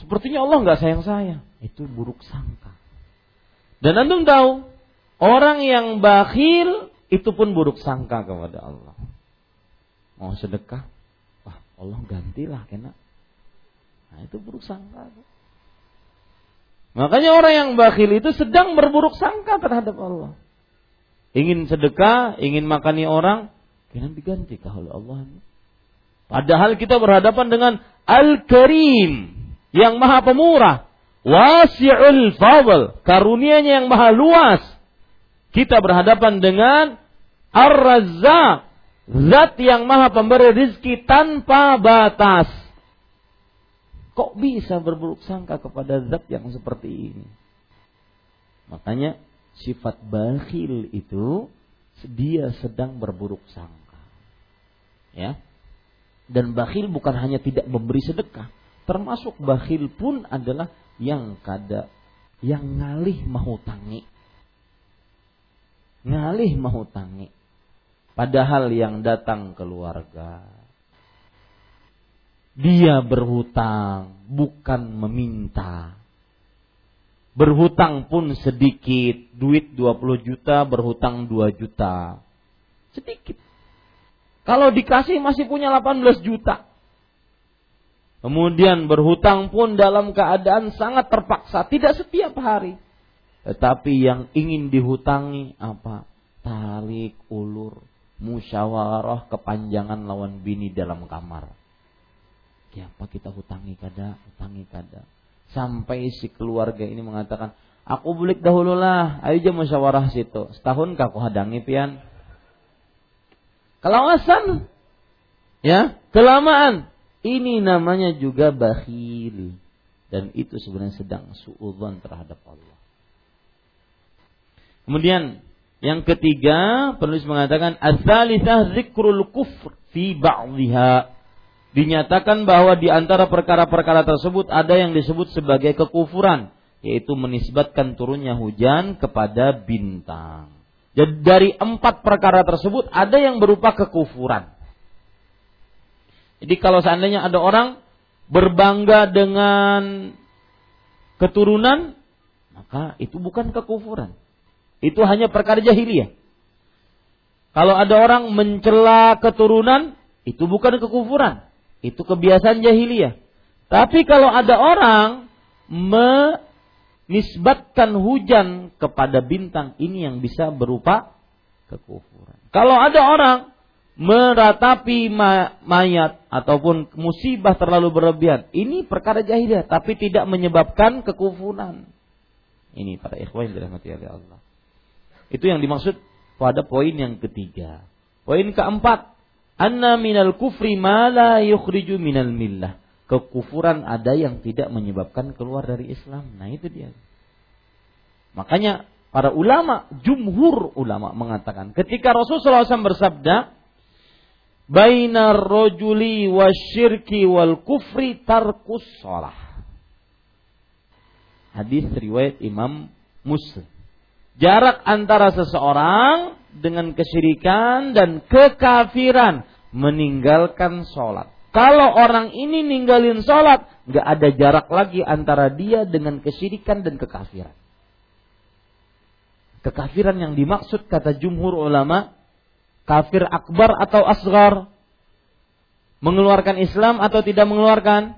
Sepertinya Allah nggak sayang saya. Itu buruk sangka. Dan antum tahu, orang yang bakhil itu pun buruk sangka kepada Allah. Mau sedekah, Allah gantilah kena. Nah itu buruk sangka. Makanya orang yang bakhil itu sedang berburuk sangka terhadap Allah. Ingin sedekah, ingin makani orang, kena diganti oleh Allah. Padahal kita berhadapan dengan Al-Karim yang maha pemurah, wasi'ul fadl, karunianya yang maha luas. Kita berhadapan dengan Ar-Razzaq, zat yang maha pemberi rizki tanpa batas. Kok bisa berburuk sangka kepada zat yang seperti ini? Makanya sifat bakhil itu dia sedang berburuk sangka. Ya. Dan bakhil bukan hanya tidak memberi sedekah, termasuk bakhil pun adalah yang kada yang ngalih mahutangi. Ngalih mahutangi. Padahal yang datang keluarga dia berhutang bukan meminta. Berhutang pun sedikit, duit 20 juta, berhutang 2 juta. Sedikit. Kalau dikasih masih punya 18 juta. Kemudian berhutang pun dalam keadaan sangat terpaksa, tidak setiap hari. Tetapi yang ingin dihutangi apa? Tarik ulur, musyawarah kepanjangan lawan bini dalam kamar Ya apa kita hutangi kada, hutangi kada. Sampai si keluarga ini mengatakan, aku bulik dahulu lah, ayo aja musyawarah situ. Setahun kau hadangi pian. Kelawasan, ya, kelamaan. Ini namanya juga bakhil. Dan itu sebenarnya sedang suudzon terhadap Allah. Kemudian yang ketiga penulis mengatakan asalisah zikrul kufr fi ba'dihha dinyatakan bahwa di antara perkara-perkara tersebut ada yang disebut sebagai kekufuran, yaitu menisbatkan turunnya hujan kepada bintang. Jadi dari empat perkara tersebut ada yang berupa kekufuran. Jadi kalau seandainya ada orang berbangga dengan keturunan, maka itu bukan kekufuran. Itu hanya perkara jahiliyah. Kalau ada orang mencela keturunan, itu bukan kekufuran. Itu kebiasaan jahiliyah. Tapi kalau ada orang menisbatkan hujan kepada bintang ini yang bisa berupa kekufuran. Kalau ada orang meratapi mayat ataupun musibah terlalu berlebihan, ini perkara jahiliyah tapi tidak menyebabkan kekufuran. Ini para ikhwan dirahmati oleh Allah. Itu yang dimaksud pada poin yang ketiga. Poin keempat, anna minal kufri ma la yukhriju minal millah. Kekufuran ada yang tidak menyebabkan keluar dari Islam. Nah, itu dia. Makanya para ulama, jumhur ulama mengatakan ketika Rasulullah SAW bersabda, "Bainar rojuli wasyirki wal kufri tarkus sholah." Hadis riwayat Imam Muslim. Jarak antara seseorang dengan kesyirikan dan kekafiran meninggalkan sholat. Kalau orang ini ninggalin sholat, nggak ada jarak lagi antara dia dengan kesyirikan dan kekafiran. Kekafiran yang dimaksud kata jumhur ulama, kafir akbar atau asgar, mengeluarkan Islam atau tidak mengeluarkan,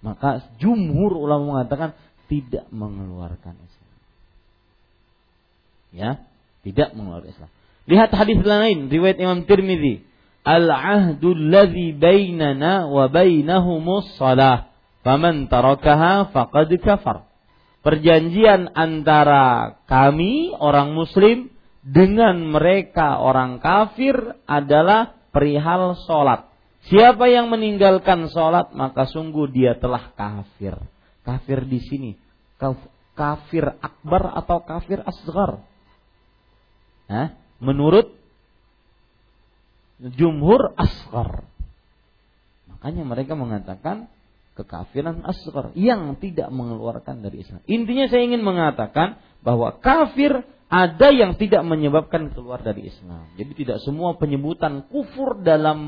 maka jumhur ulama mengatakan tidak mengeluarkan Islam. Ya, tidak mengeluarkan Islam. Lihat hadis lain riwayat Imam Tirmidzi al-ahdu alladhi bainana wa bainahumus salah. Faman tarakaha faqad kafar. Perjanjian antara kami orang muslim dengan mereka orang kafir adalah perihal solat. Siapa yang meninggalkan sholat maka sungguh dia telah kafir. Kafir di sini kafir akbar atau kafir asgar? Hah? Menurut jumhur asgar. Makanya mereka mengatakan kekafiran asgar yang tidak mengeluarkan dari Islam. Intinya saya ingin mengatakan bahwa kafir ada yang tidak menyebabkan keluar dari Islam. Jadi tidak semua penyebutan kufur dalam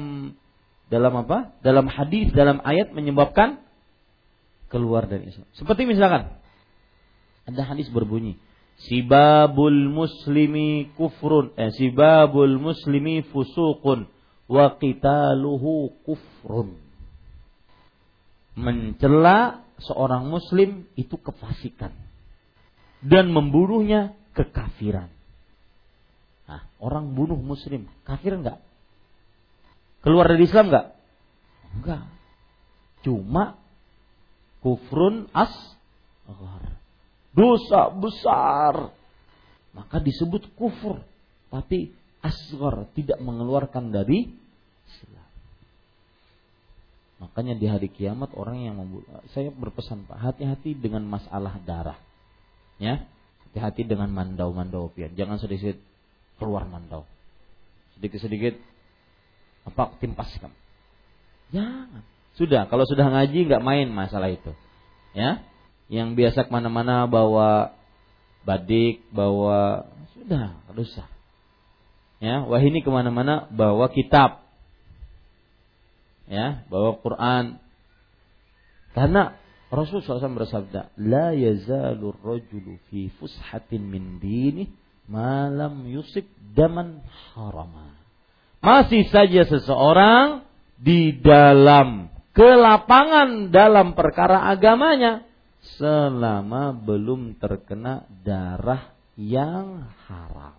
dalam apa? Dalam hadis, dalam ayat menyebabkan keluar dari Islam. Seperti misalkan ada hadis berbunyi, Sibabul muslimi kufrun, eh, sibabul muslimi fusuqun wa qitaluhu kufrun. Mencela seorang muslim itu kefasikan dan membunuhnya kekafiran. Nah, orang bunuh muslim, kafir enggak? Keluar dari Islam enggak? Enggak. Cuma kufrun as dosa besar. Maka disebut kufur. Tapi asgar tidak mengeluarkan dari Islam. Makanya di hari kiamat orang yang membunuh, saya berpesan Pak, hati-hati dengan masalah darah. Ya, hati-hati dengan mandau-mandau pian. Jangan sedikit keluar mandau. Sedikit-sedikit apa timpas kamu. Jangan. Sudah, kalau sudah ngaji nggak main masalah itu. Ya, yang biasa ke mana-mana bawa badik, bawa sudah, usah. Ya, wah ini ke mana-mana bawa kitab. Ya, bawa Quran. Karena Rasul SAW bersabda, La yazalur rajulu fi fushatin min dini malam yusib daman harama. Masih saja seseorang di dalam kelapangan dalam perkara agamanya selama belum terkena darah yang haram.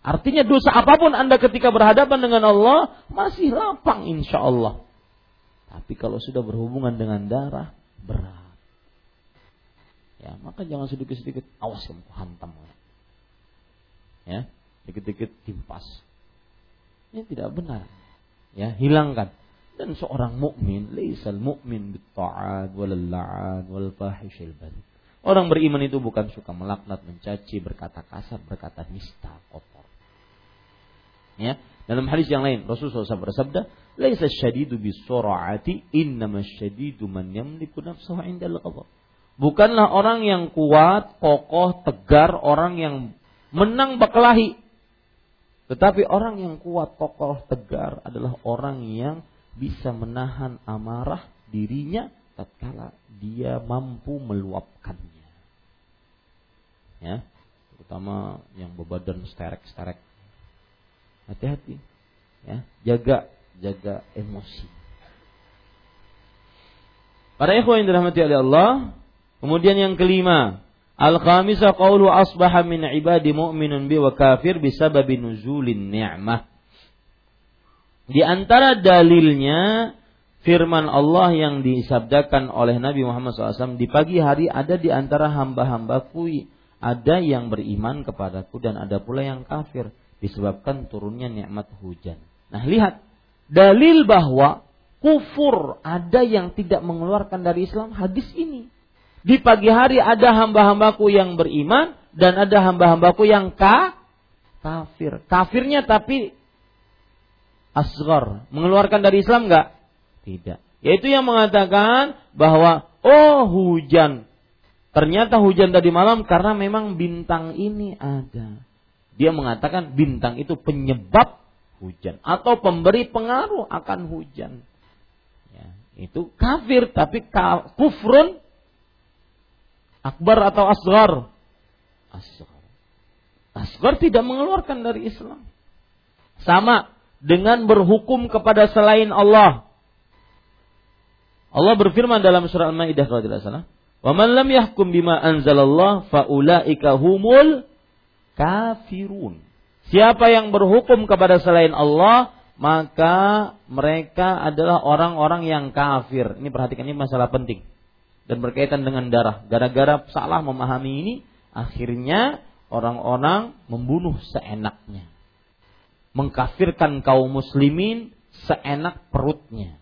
Artinya dosa apa pun Anda ketika berhadapan dengan Allah masih lapang insya Allah. Tapi kalau sudah berhubungan dengan darah berat. Ya, maka jangan sedikit-sedikit awas kamu hantam. Ya, sedikit-sedikit timpas. Ini tidak benar. Ya, hilangkan. Dan seorang mukmin, laisal mukmin bitta'ad wal la'an wal. Orang beriman itu bukan suka melaknat, mencaci, berkata kasar, berkata nista, kotor. Ya, dalam hadis yang lain Rasulullah SAW bersabda, "Laisa syadidu bisur'ati, innama syadidu man yamliku nafsahu 'indal ghadab." Bukanlah orang yang kuat, kokoh, tegar, orang yang menang berkelahi. Tetapi orang yang kuat, kokoh, tegar adalah orang yang bisa menahan amarah dirinya tatkala dia mampu meluapkannya. Ya, terutama yang berbadan sterek-sterek. Hati-hati. Ya, jaga jaga emosi. Para ikhwan yang dirahmati oleh Allah, kemudian yang kelima, Al-khamisah qawlu asbaha min ibadi mu'minun bi wa kafir bisababi nuzulin ni'mah. Di antara dalilnya firman Allah yang disabdakan oleh Nabi Muhammad SAW di pagi hari ada di antara hamba-hambaku ada yang beriman kepadaku dan ada pula yang kafir disebabkan turunnya nikmat hujan. Nah lihat dalil bahwa kufur ada yang tidak mengeluarkan dari Islam hadis ini. Di pagi hari ada hamba-hambaku yang beriman dan ada hamba-hambaku yang ka kafir. Kafirnya tapi asgar, mengeluarkan dari Islam enggak? Tidak. Yaitu yang mengatakan bahwa oh hujan. Ternyata hujan tadi malam karena memang bintang ini ada. Dia mengatakan bintang itu penyebab hujan atau pemberi pengaruh akan hujan. Ya, itu kafir tapi kufrun Akbar atau asgar? Asgar. Asgar tidak mengeluarkan dari Islam. Sama dengan berhukum kepada selain Allah. Allah berfirman dalam surah Al-Maidah kalau tidak salah, "Wa man lam yahkum bima anzalallah faulaika humul kafirun." Siapa yang berhukum kepada selain Allah, maka mereka adalah orang-orang yang kafir. Ini perhatikan ini masalah penting dan berkaitan dengan darah. Gara-gara salah memahami ini, akhirnya orang-orang membunuh seenaknya. Mengkafirkan kaum muslimin seenak perutnya.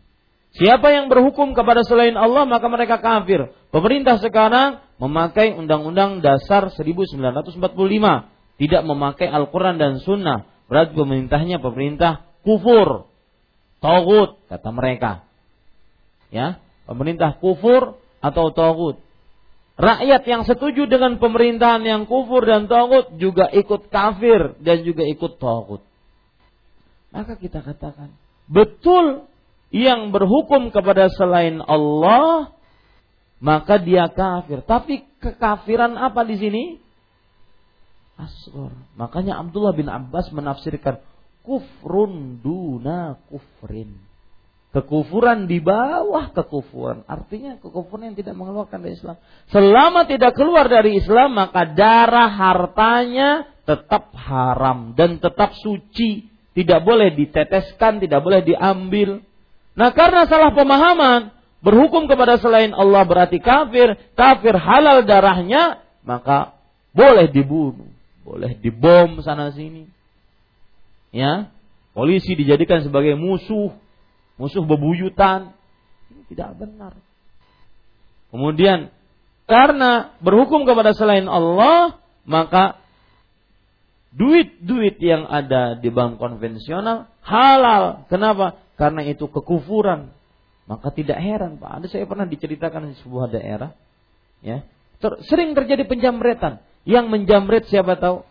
Siapa yang berhukum kepada selain Allah maka mereka kafir. Pemerintah sekarang memakai Undang-Undang Dasar 1945, tidak memakai Al-Quran dan Sunnah. Berarti pemerintahnya pemerintah kufur, togut kata mereka. Ya, pemerintah kufur atau togut. Rakyat yang setuju dengan pemerintahan yang kufur dan togut juga ikut kafir dan juga ikut togut. Maka kita katakan, betul yang berhukum kepada selain Allah maka dia kafir. Tapi kekafiran apa di sini? Asgor. Makanya Abdullah bin Abbas menafsirkan kufrun duna kufrin. Kekufuran di bawah kekufuran. Artinya kekufuran yang tidak mengeluarkan dari Islam. Selama tidak keluar dari Islam, maka darah hartanya tetap haram dan tetap suci. Tidak boleh diteteskan, tidak boleh diambil. Nah karena salah pemahaman, berhukum kepada selain Allah berarti kafir, kafir halal darahnya, maka boleh dibunuh, boleh dibom sana sini. Ya, polisi dijadikan sebagai musuh, musuh bebuyutan. Ini tidak benar. Kemudian karena berhukum kepada selain Allah, maka duit-duit yang ada di bank konvensional halal. Kenapa? karena itu kekufuran. Maka tidak heran Pak, ada saya pernah diceritakan di sebuah daerah, ya, ter, sering terjadi penjamretan. Yang menjamret siapa tahu?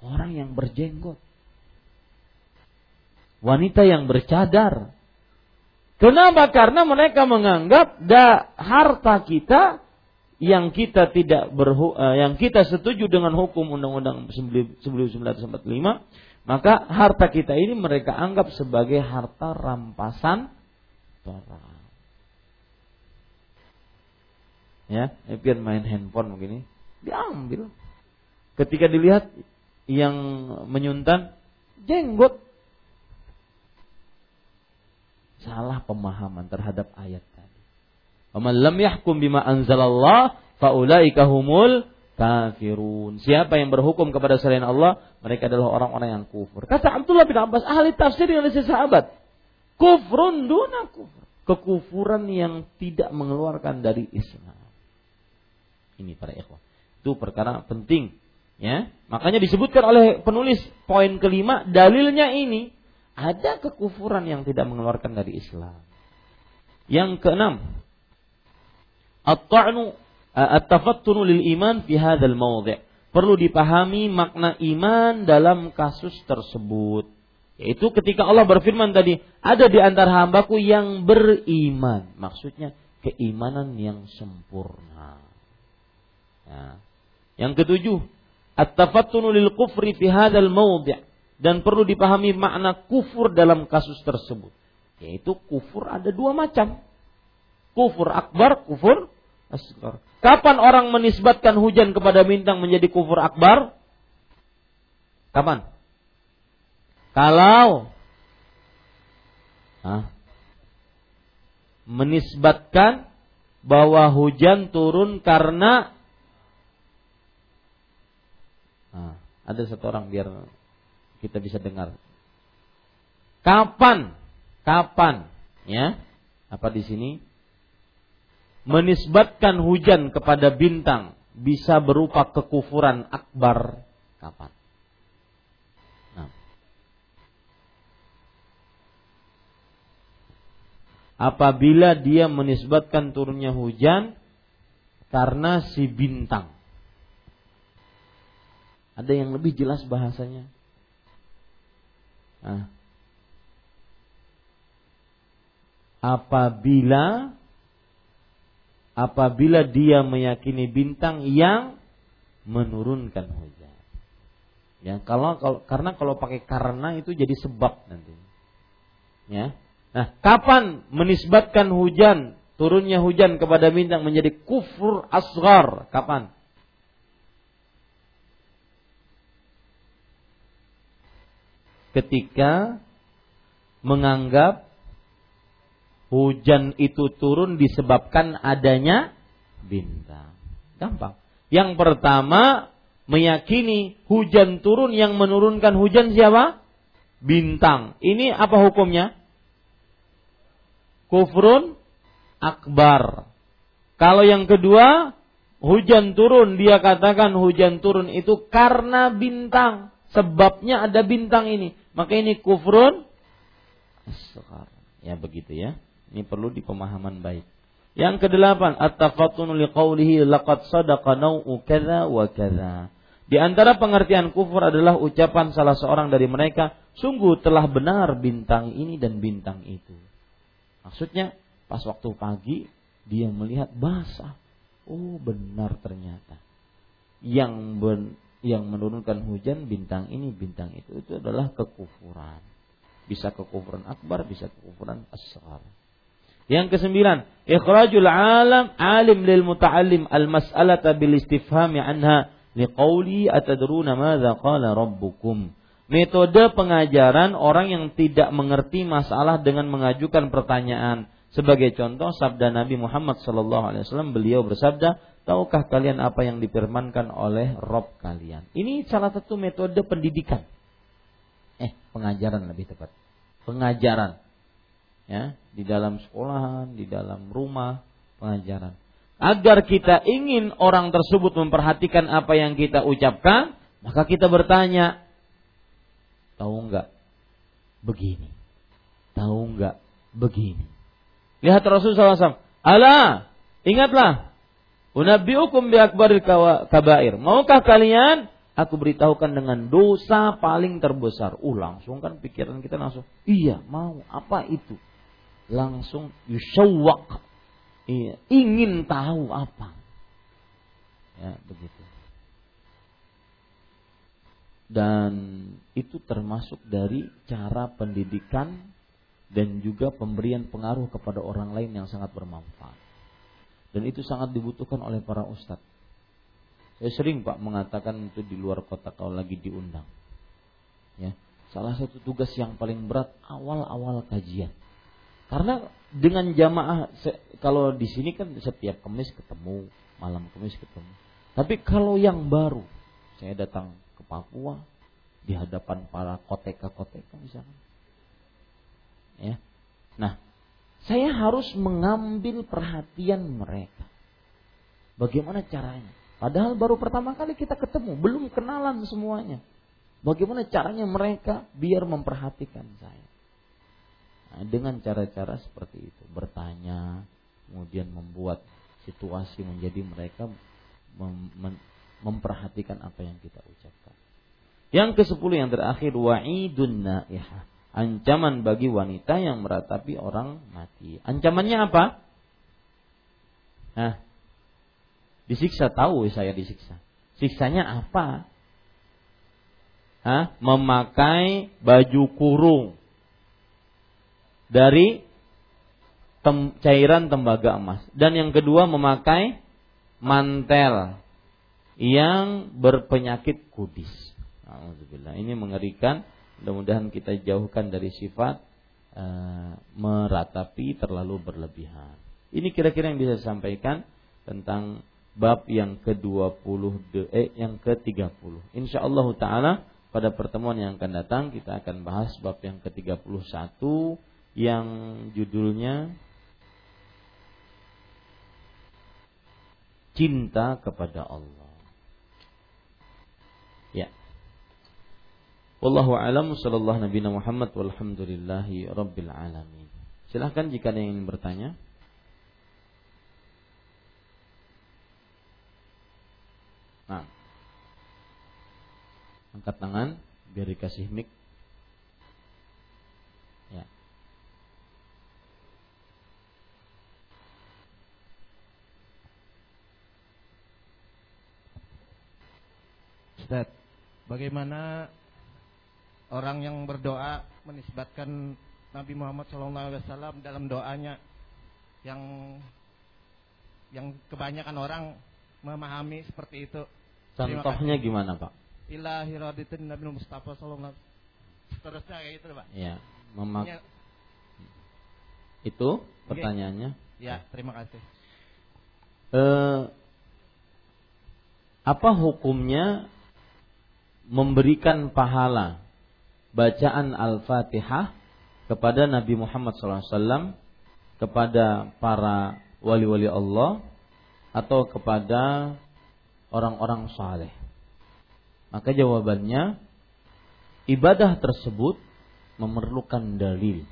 Orang yang berjenggot. Wanita yang bercadar. Kenapa? Karena mereka menganggap da, harta kita yang kita tidak berhu, uh, yang kita setuju dengan hukum Undang-Undang 1945 maka harta kita ini mereka anggap sebagai harta rampasan orang. Ya, biar main handphone begini, diambil. Ketika dilihat yang menyuntan jenggot, salah pemahaman terhadap ayat Faman lam yahkum bima anzalallah faulaika humul kafirun. Siapa yang berhukum kepada selain Allah, mereka adalah orang-orang yang kufur. Kata Abdullah bin Abbas, ahli tafsir yang dari sahabat. Kufrun duna kufur. Kekufuran yang tidak mengeluarkan dari Islam. Ini para ikhwah. Itu perkara penting. Ya, makanya disebutkan oleh penulis poin kelima, dalilnya ini ada kekufuran yang tidak mengeluarkan dari Islam. Yang keenam, at-ta'nu at-tafattunu lil iman fi hadzal mawdi'. Perlu dipahami makna iman dalam kasus tersebut. Yaitu ketika Allah berfirman tadi, ada di antara hambaku yang beriman. Maksudnya keimanan yang sempurna. Ya. Yang ketujuh, at-tafattunu lil kufri fi hadzal mawdi' dan perlu dipahami makna kufur dalam kasus tersebut. Yaitu kufur ada dua macam. Kufur akbar, kufur asgar. Kapan orang menisbatkan hujan kepada bintang menjadi kufur akbar? Kapan? Kalau ah, menisbatkan bahwa hujan turun karena ah, ada satu orang biar kita bisa dengar. Kapan? Kapan? Ya? Apa di sini? Menisbatkan hujan kepada bintang bisa berupa kekufuran akbar kapan? Nah. Apabila dia menisbatkan turunnya hujan karena si bintang. Ada yang lebih jelas bahasanya? Nah. Apabila apabila dia meyakini bintang yang menurunkan hujan. Ya, kalau, kalau karena kalau pakai karena itu jadi sebab nanti. Ya. Nah, kapan menisbatkan hujan, turunnya hujan kepada bintang menjadi kufur asgar? Kapan? Ketika menganggap hujan itu turun disebabkan adanya bintang. Gampang. Yang pertama meyakini hujan turun yang menurunkan hujan siapa? bintang. Ini apa hukumnya? Kufrun akbar. Kalau yang kedua, hujan turun, dia katakan hujan turun itu karena bintang. Sebabnya ada bintang ini. Maka ini kufrun asghar. Ya begitu ya. Ini perlu dipemahaman baik. Yang kedelapan, at-tafattunu liqaulihi laqad sadaqa nau'u kadza wa kadza. Di antara pengertian kufur adalah ucapan salah seorang dari mereka, sungguh telah benar bintang ini dan bintang itu. Maksudnya pas waktu pagi dia melihat basah. Oh benar ternyata. Yang ben, yang menurunkan hujan bintang ini bintang itu itu adalah kekufuran. Bisa kekufuran akbar, bisa kekufuran asghar. Yang kesembilan, ikhrajul alam alim lil muta'allim al mas'alata bil istifhami anha liqauli atadruna madza qala rabbukum. Metode pengajaran orang yang tidak mengerti masalah dengan mengajukan pertanyaan. Sebagai contoh sabda Nabi Muhammad sallallahu alaihi wasallam beliau bersabda, "Tahukah kalian apa yang difirmankan oleh Rob kalian?" Ini salah satu metode pendidikan. Eh, pengajaran lebih tepat. Pengajaran. Ya, di dalam sekolahan, di dalam rumah, pengajaran. Agar kita ingin orang tersebut memperhatikan apa yang kita ucapkan, maka kita bertanya, Tahu enggak? Begini. Tahu enggak? Begini. Lihat Rasulullah SAW. Allah, ingatlah. Unabbiukum bi kabair. Maukah kalian aku beritahukan dengan dosa paling terbesar. Uh, langsung kan pikiran kita langsung, iya, mau. Apa itu? Langsung yusawwaq. Iya, ingin tahu apa. Ya, begitu dan itu termasuk dari cara pendidikan dan juga pemberian pengaruh kepada orang lain yang sangat bermanfaat. Dan itu sangat dibutuhkan oleh para ustadz. Saya sering Pak mengatakan itu di luar kota kalau lagi diundang. Ya, salah satu tugas yang paling berat awal-awal kajian. Karena dengan jamaah kalau di sini kan setiap kemis ketemu, malam kemis ketemu. Tapi kalau yang baru, saya datang ke Papua di hadapan para koteka-koteka misalnya. Ya. Nah, saya harus mengambil perhatian mereka. Bagaimana caranya? Padahal baru pertama kali kita ketemu, belum kenalan semuanya. Bagaimana caranya mereka biar memperhatikan saya? Nah, dengan cara-cara seperti itu, bertanya, kemudian membuat situasi menjadi mereka mem memperhatikan apa yang kita ucapkan. Yang ke sepuluh yang terakhir wa'idun naihah. Ancaman bagi wanita yang meratapi orang mati. Ancamannya apa? Nah, disiksa tahu saya disiksa. Siksanya apa? Hah? Memakai baju kurung dari tem cairan tembaga emas. Dan yang kedua memakai mantel yang berpenyakit kudis. Alhamdulillah. Ini mengerikan. Mudah-mudahan kita jauhkan dari sifat uh, meratapi terlalu berlebihan. Ini kira-kira yang bisa disampaikan tentang bab yang ke-20 eh yang ke-30. Insyaallah taala pada pertemuan yang akan datang kita akan bahas bab yang ke-31 yang judulnya cinta kepada Allah. Wallahu alam sallallahu nabi Muhammad walhamdulillahi rabbil alamin. Silahkan jika ada yang ingin bertanya. Nah. Angkat tangan biar dikasih mic. Ya. Ustaz, bagaimana orang yang berdoa menisbatkan Nabi Muhammad SAW dalam doanya yang yang kebanyakan orang memahami seperti itu. Contohnya gimana Pak? Ilahi raditin Nabi Mustafa Sallallahu Seterusnya kayak gitu Pak. Ya, memak itu pertanyaannya. Ya, terima kasih. Eh, apa hukumnya memberikan pahala bacaan Al-Fatihah kepada Nabi Muhammad SAW, kepada para wali-wali Allah, atau kepada orang-orang saleh? Maka jawabannya ibadah tersebut memerlukan dalil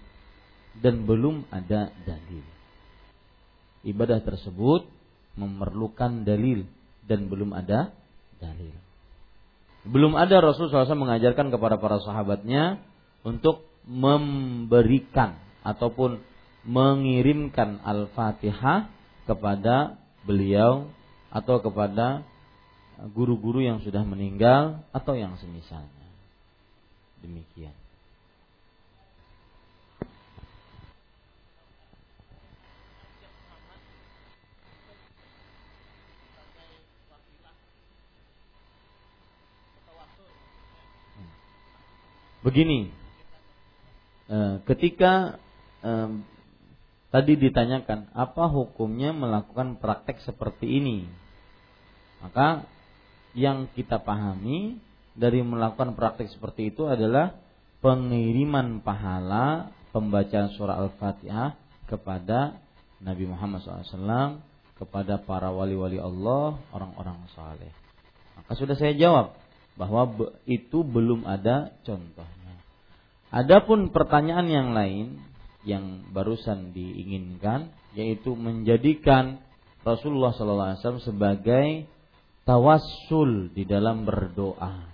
dan belum ada dalil. Ibadah tersebut memerlukan dalil dan belum ada dalil. Belum ada Rasul SAW mengajarkan kepada para sahabatnya untuk memberikan ataupun mengirimkan Al-Fatihah kepada beliau atau kepada guru-guru yang sudah meninggal atau yang semisalnya. Demikian. Begini, eh, ketika tadi ditanyakan apa hukumnya melakukan praktek seperti ini, maka yang kita pahami dari melakukan praktek seperti itu adalah pengiriman pahala pembacaan surah Al-Fatihah kepada Nabi Muhammad SAW, kepada para wali-wali Allah, orang-orang saleh. Maka sudah saya jawab bahwa itu belum ada contohnya. Adapun pertanyaan yang lain yang barusan diinginkan yaitu menjadikan Rasulullah SAW sebagai tawassul di dalam berdoa.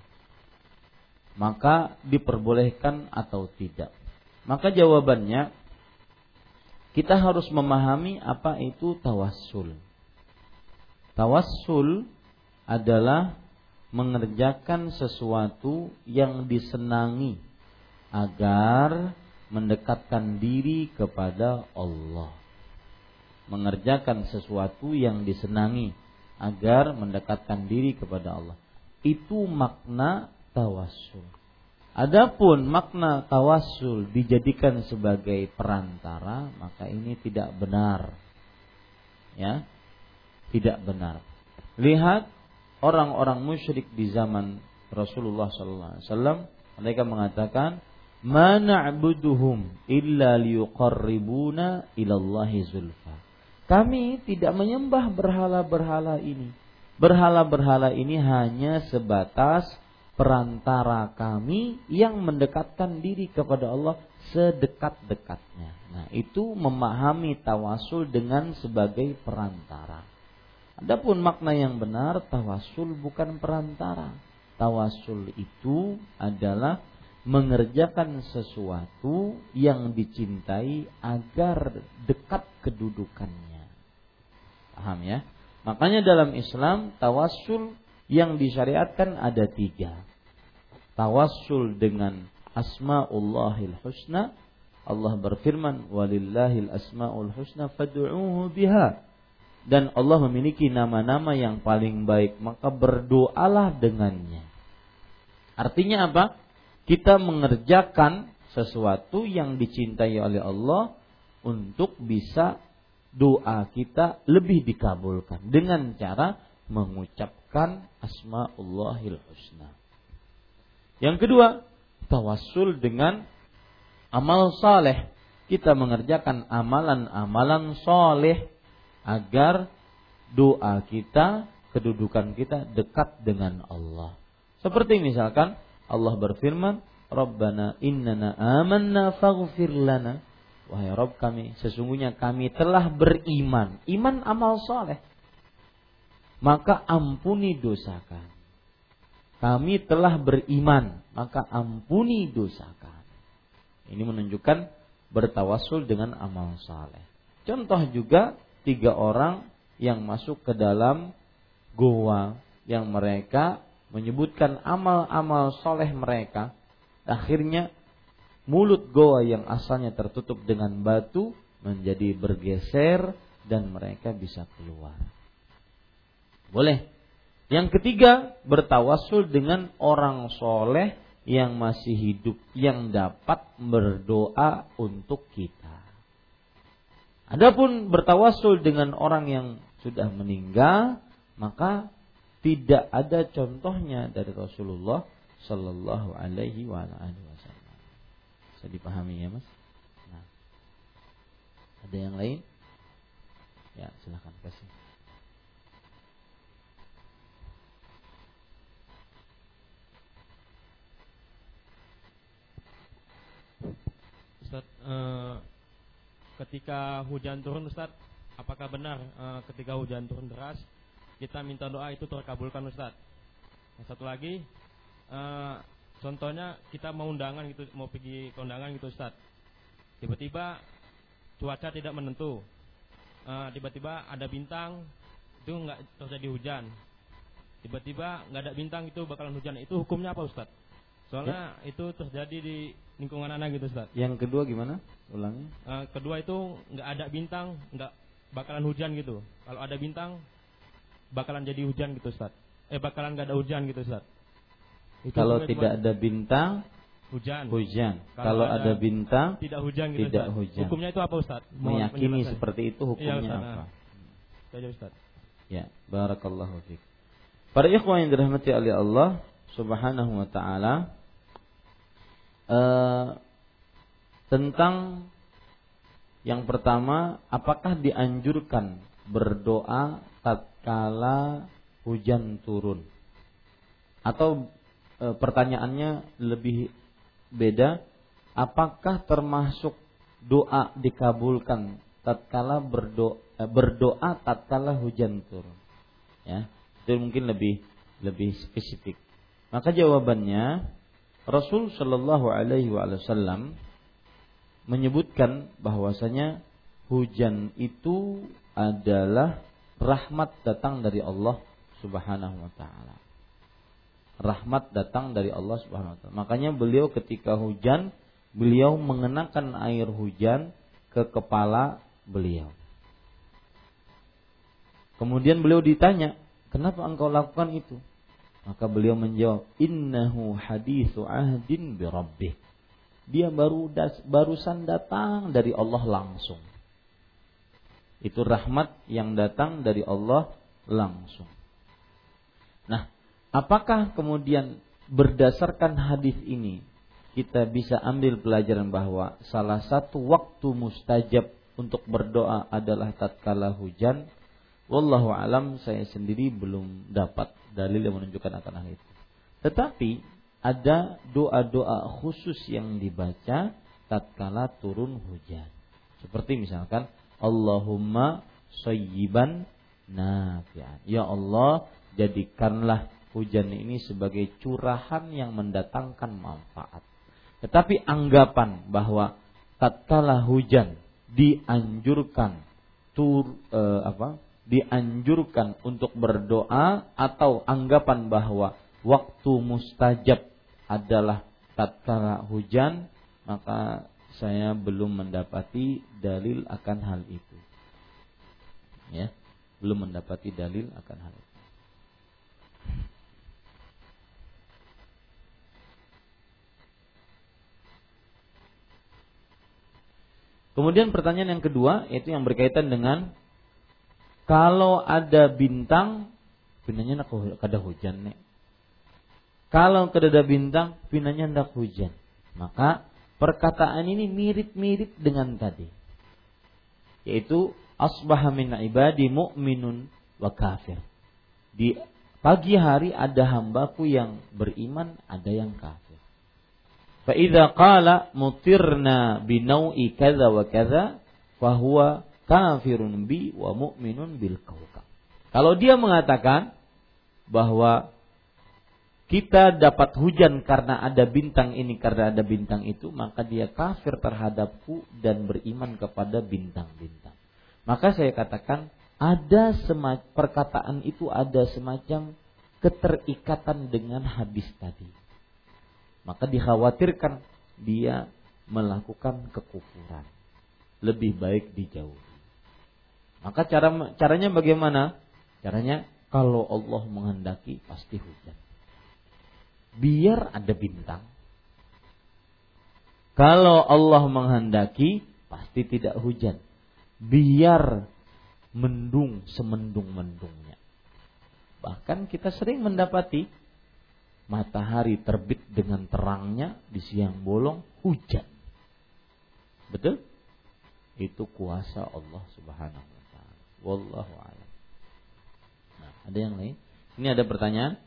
Maka diperbolehkan atau tidak? Maka jawabannya kita harus memahami apa itu tawassul. Tawassul adalah mengerjakan sesuatu yang disenangi agar mendekatkan diri kepada Allah. Mengerjakan sesuatu yang disenangi agar mendekatkan diri kepada Allah. Itu makna tawassul. Adapun makna tawassul dijadikan sebagai perantara, maka ini tidak benar. Ya. Tidak benar. Lihat orang-orang musyrik di zaman Rasulullah sallallahu alaihi wasallam mereka mengatakan ma na'buduhum illa liyuqarribuna ilallahi zulfa. Kami tidak menyembah berhala-berhala ini. Berhala-berhala ini hanya sebatas perantara kami yang mendekatkan diri kepada Allah sedekat-dekatnya. Nah, itu memahami tawasul dengan sebagai perantara. Adapun makna yang benar tawasul bukan perantara. Tawasul itu adalah mengerjakan sesuatu yang dicintai agar dekat kedudukannya. Paham ya? Makanya dalam Islam tawasul yang disyariatkan ada tiga. Tawasul dengan asma'ullahil husna. Allah berfirman, walillahil asma'ul husna fad'uuhu biha dan Allah memiliki nama-nama yang paling baik, maka berdoalah dengannya. Artinya apa? Kita mengerjakan sesuatu yang dicintai oleh Allah untuk bisa doa kita lebih dikabulkan dengan cara mengucapkan asmaullahil husna. Yang kedua, tawassul dengan amal saleh. Kita mengerjakan amalan-amalan soleh agar doa kita, kedudukan kita dekat dengan Allah. Seperti misalkan Allah berfirman, Rabbana innana amanna faghfir lana. Wahai Rabb kami, sesungguhnya kami telah beriman. Iman amal soleh. Maka ampuni dosa kami. Kami telah beriman, maka ampuni dosa kami. Ini menunjukkan bertawasul dengan amal soleh. Contoh juga tiga orang yang masuk ke dalam goa yang mereka menyebutkan amal-amal soleh mereka. Akhirnya mulut goa yang asalnya tertutup dengan batu menjadi bergeser dan mereka bisa keluar. Boleh. Yang ketiga, bertawasul dengan orang soleh yang masih hidup yang dapat berdoa untuk kita. Adapun bertawasul dengan orang yang sudah meninggal, maka tidak ada contohnya dari Rasulullah Shallallahu Alaihi Wasallam. Bisa dipahami ya, Mas? Nah. Ada yang lain? Ya, silahkan kasih. Ustaz, eh, ketika hujan turun Ustaz, apakah benar eh, ketika hujan turun deras kita minta doa itu terkabulkan Ustaz? Yang satu lagi, eh, contohnya kita mau undangan gitu, mau pergi ke undangan gitu Ustaz. Tiba-tiba cuaca tidak menentu, eh, tiba-tiba ada bintang, itu nggak terjadi hujan. Tiba-tiba nggak ada bintang itu bakalan hujan. Itu hukumnya apa Ustaz? Soalnya itu terjadi di lingkungan anak gitu Ustaz. Yang kedua gimana? Ulangi. Eh, kedua itu nggak ada bintang, nggak bakalan hujan gitu. Kalau ada bintang, bakalan jadi hujan gitu Ustaz. Eh bakalan nggak ada hujan gitu Ustaz. Itu Kalau tidak ada bintang, hujan, hujan. Kalau Kalau ada ada bintang, tidak hujan gitu Tidak Ustaz. hujan. Hukumnya itu apa Ustaz? Mohon meyakini seperti itu Iya, hukumnya Ustaz, apa? nah. Ustaz. Ya, barakallahu fiik. Para ikhwan yang dirahmati oleh Allah Subhanahu wa taala eh, tentang yang pertama, apakah dianjurkan berdoa tatkala hujan turun? Atau eh, pertanyaannya lebih beda, apakah termasuk doa dikabulkan tatkala berdoa berdoa tatkala hujan turun? Ya, itu mungkin lebih lebih spesifik. Maka jawabannya Rasul Shallallahu Alaihi Wasallam menyebutkan bahwasanya hujan itu adalah rahmat datang dari Allah Subhanahu wa taala. Rahmat datang dari Allah Subhanahu wa taala. Makanya beliau ketika hujan, beliau mengenakan air hujan ke kepala beliau. Kemudian beliau ditanya, "Kenapa engkau lakukan itu?" Maka beliau menjawab, "Innahu hadithu ahdin bi rabbih." Dia baru das, barusan datang dari Allah langsung. Itu rahmat yang datang dari Allah langsung. Nah, apakah kemudian berdasarkan hadis ini kita bisa ambil pelajaran bahwa salah satu waktu mustajab untuk berdoa adalah tatkala hujan? Wallahu alam saya sendiri belum dapat dalil yang menunjukkan akan hal itu. Tetapi ada doa-doa khusus yang dibaca tatkala turun hujan. Seperti misalkan Allahumma sayyiban nafi'an. Ya Allah, jadikanlah hujan ini sebagai curahan yang mendatangkan manfaat. Tetapi anggapan bahwa tatkala hujan dianjurkan tur eh, apa? Dianjurkan untuk berdoa atau anggapan bahwa waktu mustajab adalah tatkala hujan maka saya belum mendapati dalil akan hal itu. Ya belum mendapati dalil akan hal itu. Kemudian pertanyaan yang kedua yaitu yang berkaitan dengan kalau ada bintang pinanya nak kada hujan nek. Kalau kada ada bintang pinanya ndak hujan. Maka perkataan ini mirip-mirip dengan tadi. Yaitu asbaha min ibadi mu'minun wa kafir. Di pagi hari ada hambaku yang beriman, ada yang kafir. Fa qala mutirna binau'i kadza wa kadza fahuwa kafirun bi wa mu'minun bil kaukab. Kalau dia mengatakan bahwa kita dapat hujan karena ada bintang ini karena ada bintang itu maka dia kafir terhadapku dan beriman kepada bintang-bintang. Maka saya katakan ada perkataan itu ada semacam keterikatan dengan hadis tadi. Maka dikhawatirkan dia melakukan kekufuran. Lebih baik dijauhi. Maka cara caranya bagaimana? Caranya kalau Allah menghendaki pasti hujan. Biar ada bintang. Kalau Allah menghendaki pasti tidak hujan. Biar mendung semendung-mendungnya. Bahkan kita sering mendapati matahari terbit dengan terangnya di siang bolong hujan. Betul? Itu kuasa Allah Subhanahu. Wallahu a'lam. Nah, ada yang lain? Ini ada pertanyaan.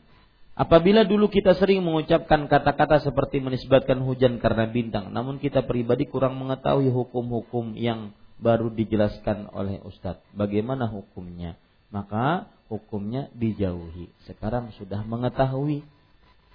Apabila dulu kita sering mengucapkan kata-kata seperti menisbatkan hujan karena bintang, namun kita pribadi kurang mengetahui hukum-hukum yang baru dijelaskan oleh Ustadz. Bagaimana hukumnya? Maka hukumnya dijauhi. Sekarang sudah mengetahui.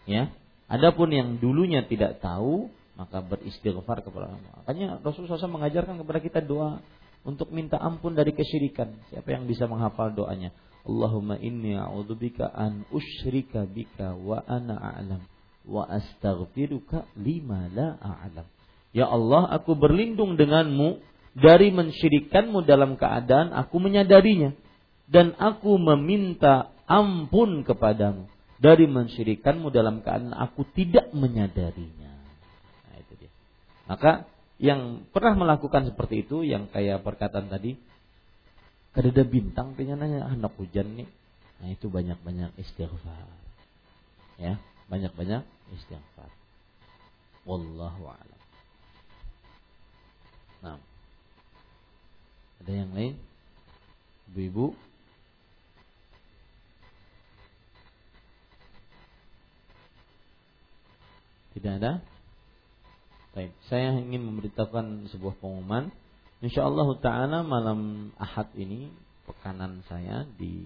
Ya. Adapun yang dulunya tidak tahu, maka beristighfar kepada Allah. Makanya Rasulullah SAW mengajarkan kepada kita doa untuk minta ampun dari kesyirikan. Siapa yang bisa menghafal doanya? Allahumma inni a'udzubika an usyrika bika wa ana a'lam wa astaghfiruka lima la a'lam. Ya Allah, aku berlindung denganmu dari mensyirikanmu dalam keadaan aku menyadarinya dan aku meminta ampun kepadamu dari mensyirikanmu dalam keadaan aku tidak menyadarinya. Nah, itu dia. Maka yang pernah melakukan seperti itu yang kayak perkataan tadi ada bintang nanya anak hujan nih. Nah itu banyak-banyak istighfar. Ya, banyak-banyak istighfar. Wallahu a'lam. Nah. Ada yang lain? Ibu-ibu? Tidak ada? Baik, saya ingin memberitahukan sebuah pengumuman. Insyaallah taala malam Ahad ini pekanan saya di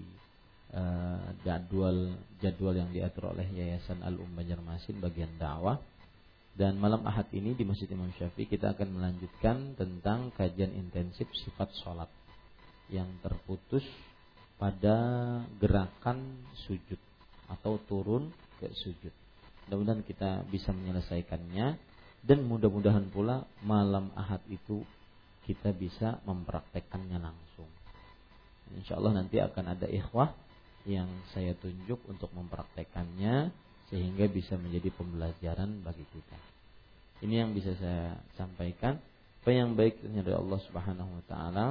uh, jadwal jadwal yang diatur oleh Yayasan Al Umm Banjarmasin bagian dakwah. Dan malam Ahad ini di Masjid Imam Syafi'i kita akan melanjutkan tentang kajian intensif sifat sholat yang terputus pada gerakan sujud atau turun ke sujud. Mudah-mudahan kita bisa menyelesaikannya dan mudah-mudahan pula malam Ahad itu kita bisa mempraktekkannya langsung. Insya Allah nanti akan ada ikhwah yang saya tunjuk untuk mempraktekkannya sehingga bisa menjadi pembelajaran bagi kita. Ini yang bisa saya sampaikan. Apa yang baik dari Allah Subhanahu wa taala,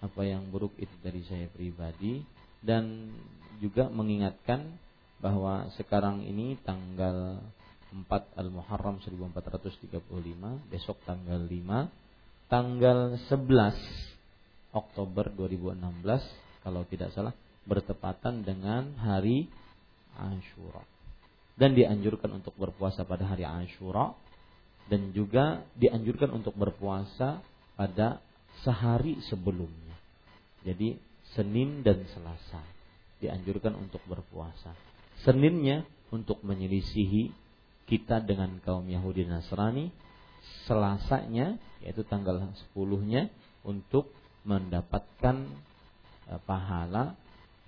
apa yang buruk itu dari saya pribadi dan juga mengingatkan bahwa sekarang ini tanggal 4 Al-Muharram 1435, besok tanggal 5 tanggal 11 Oktober 2016 kalau tidak salah bertepatan dengan hari Ashura dan dianjurkan untuk berpuasa pada hari Ashura dan juga dianjurkan untuk berpuasa pada sehari sebelumnya. Jadi Senin dan Selasa dianjurkan untuk berpuasa. Seninnya untuk menyelisihi kita dengan kaum Yahudi Nasrani, Selasanya yaitu tanggal 10-nya untuk mendapatkan e, pahala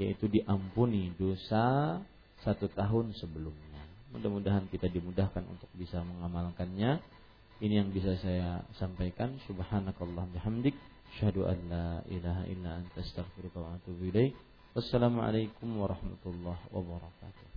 yaitu diampuni dosa satu tahun sebelumnya. Mudah-mudahan kita dimudahkan untuk bisa mengamalkannya. Ini yang bisa saya sampaikan. Subhanakallah bihamdik. Syahadu an la ilaha illa anta astaghfiruka wa atubu ilaik. Wassalamualaikum warahmatullahi wabarakatuh.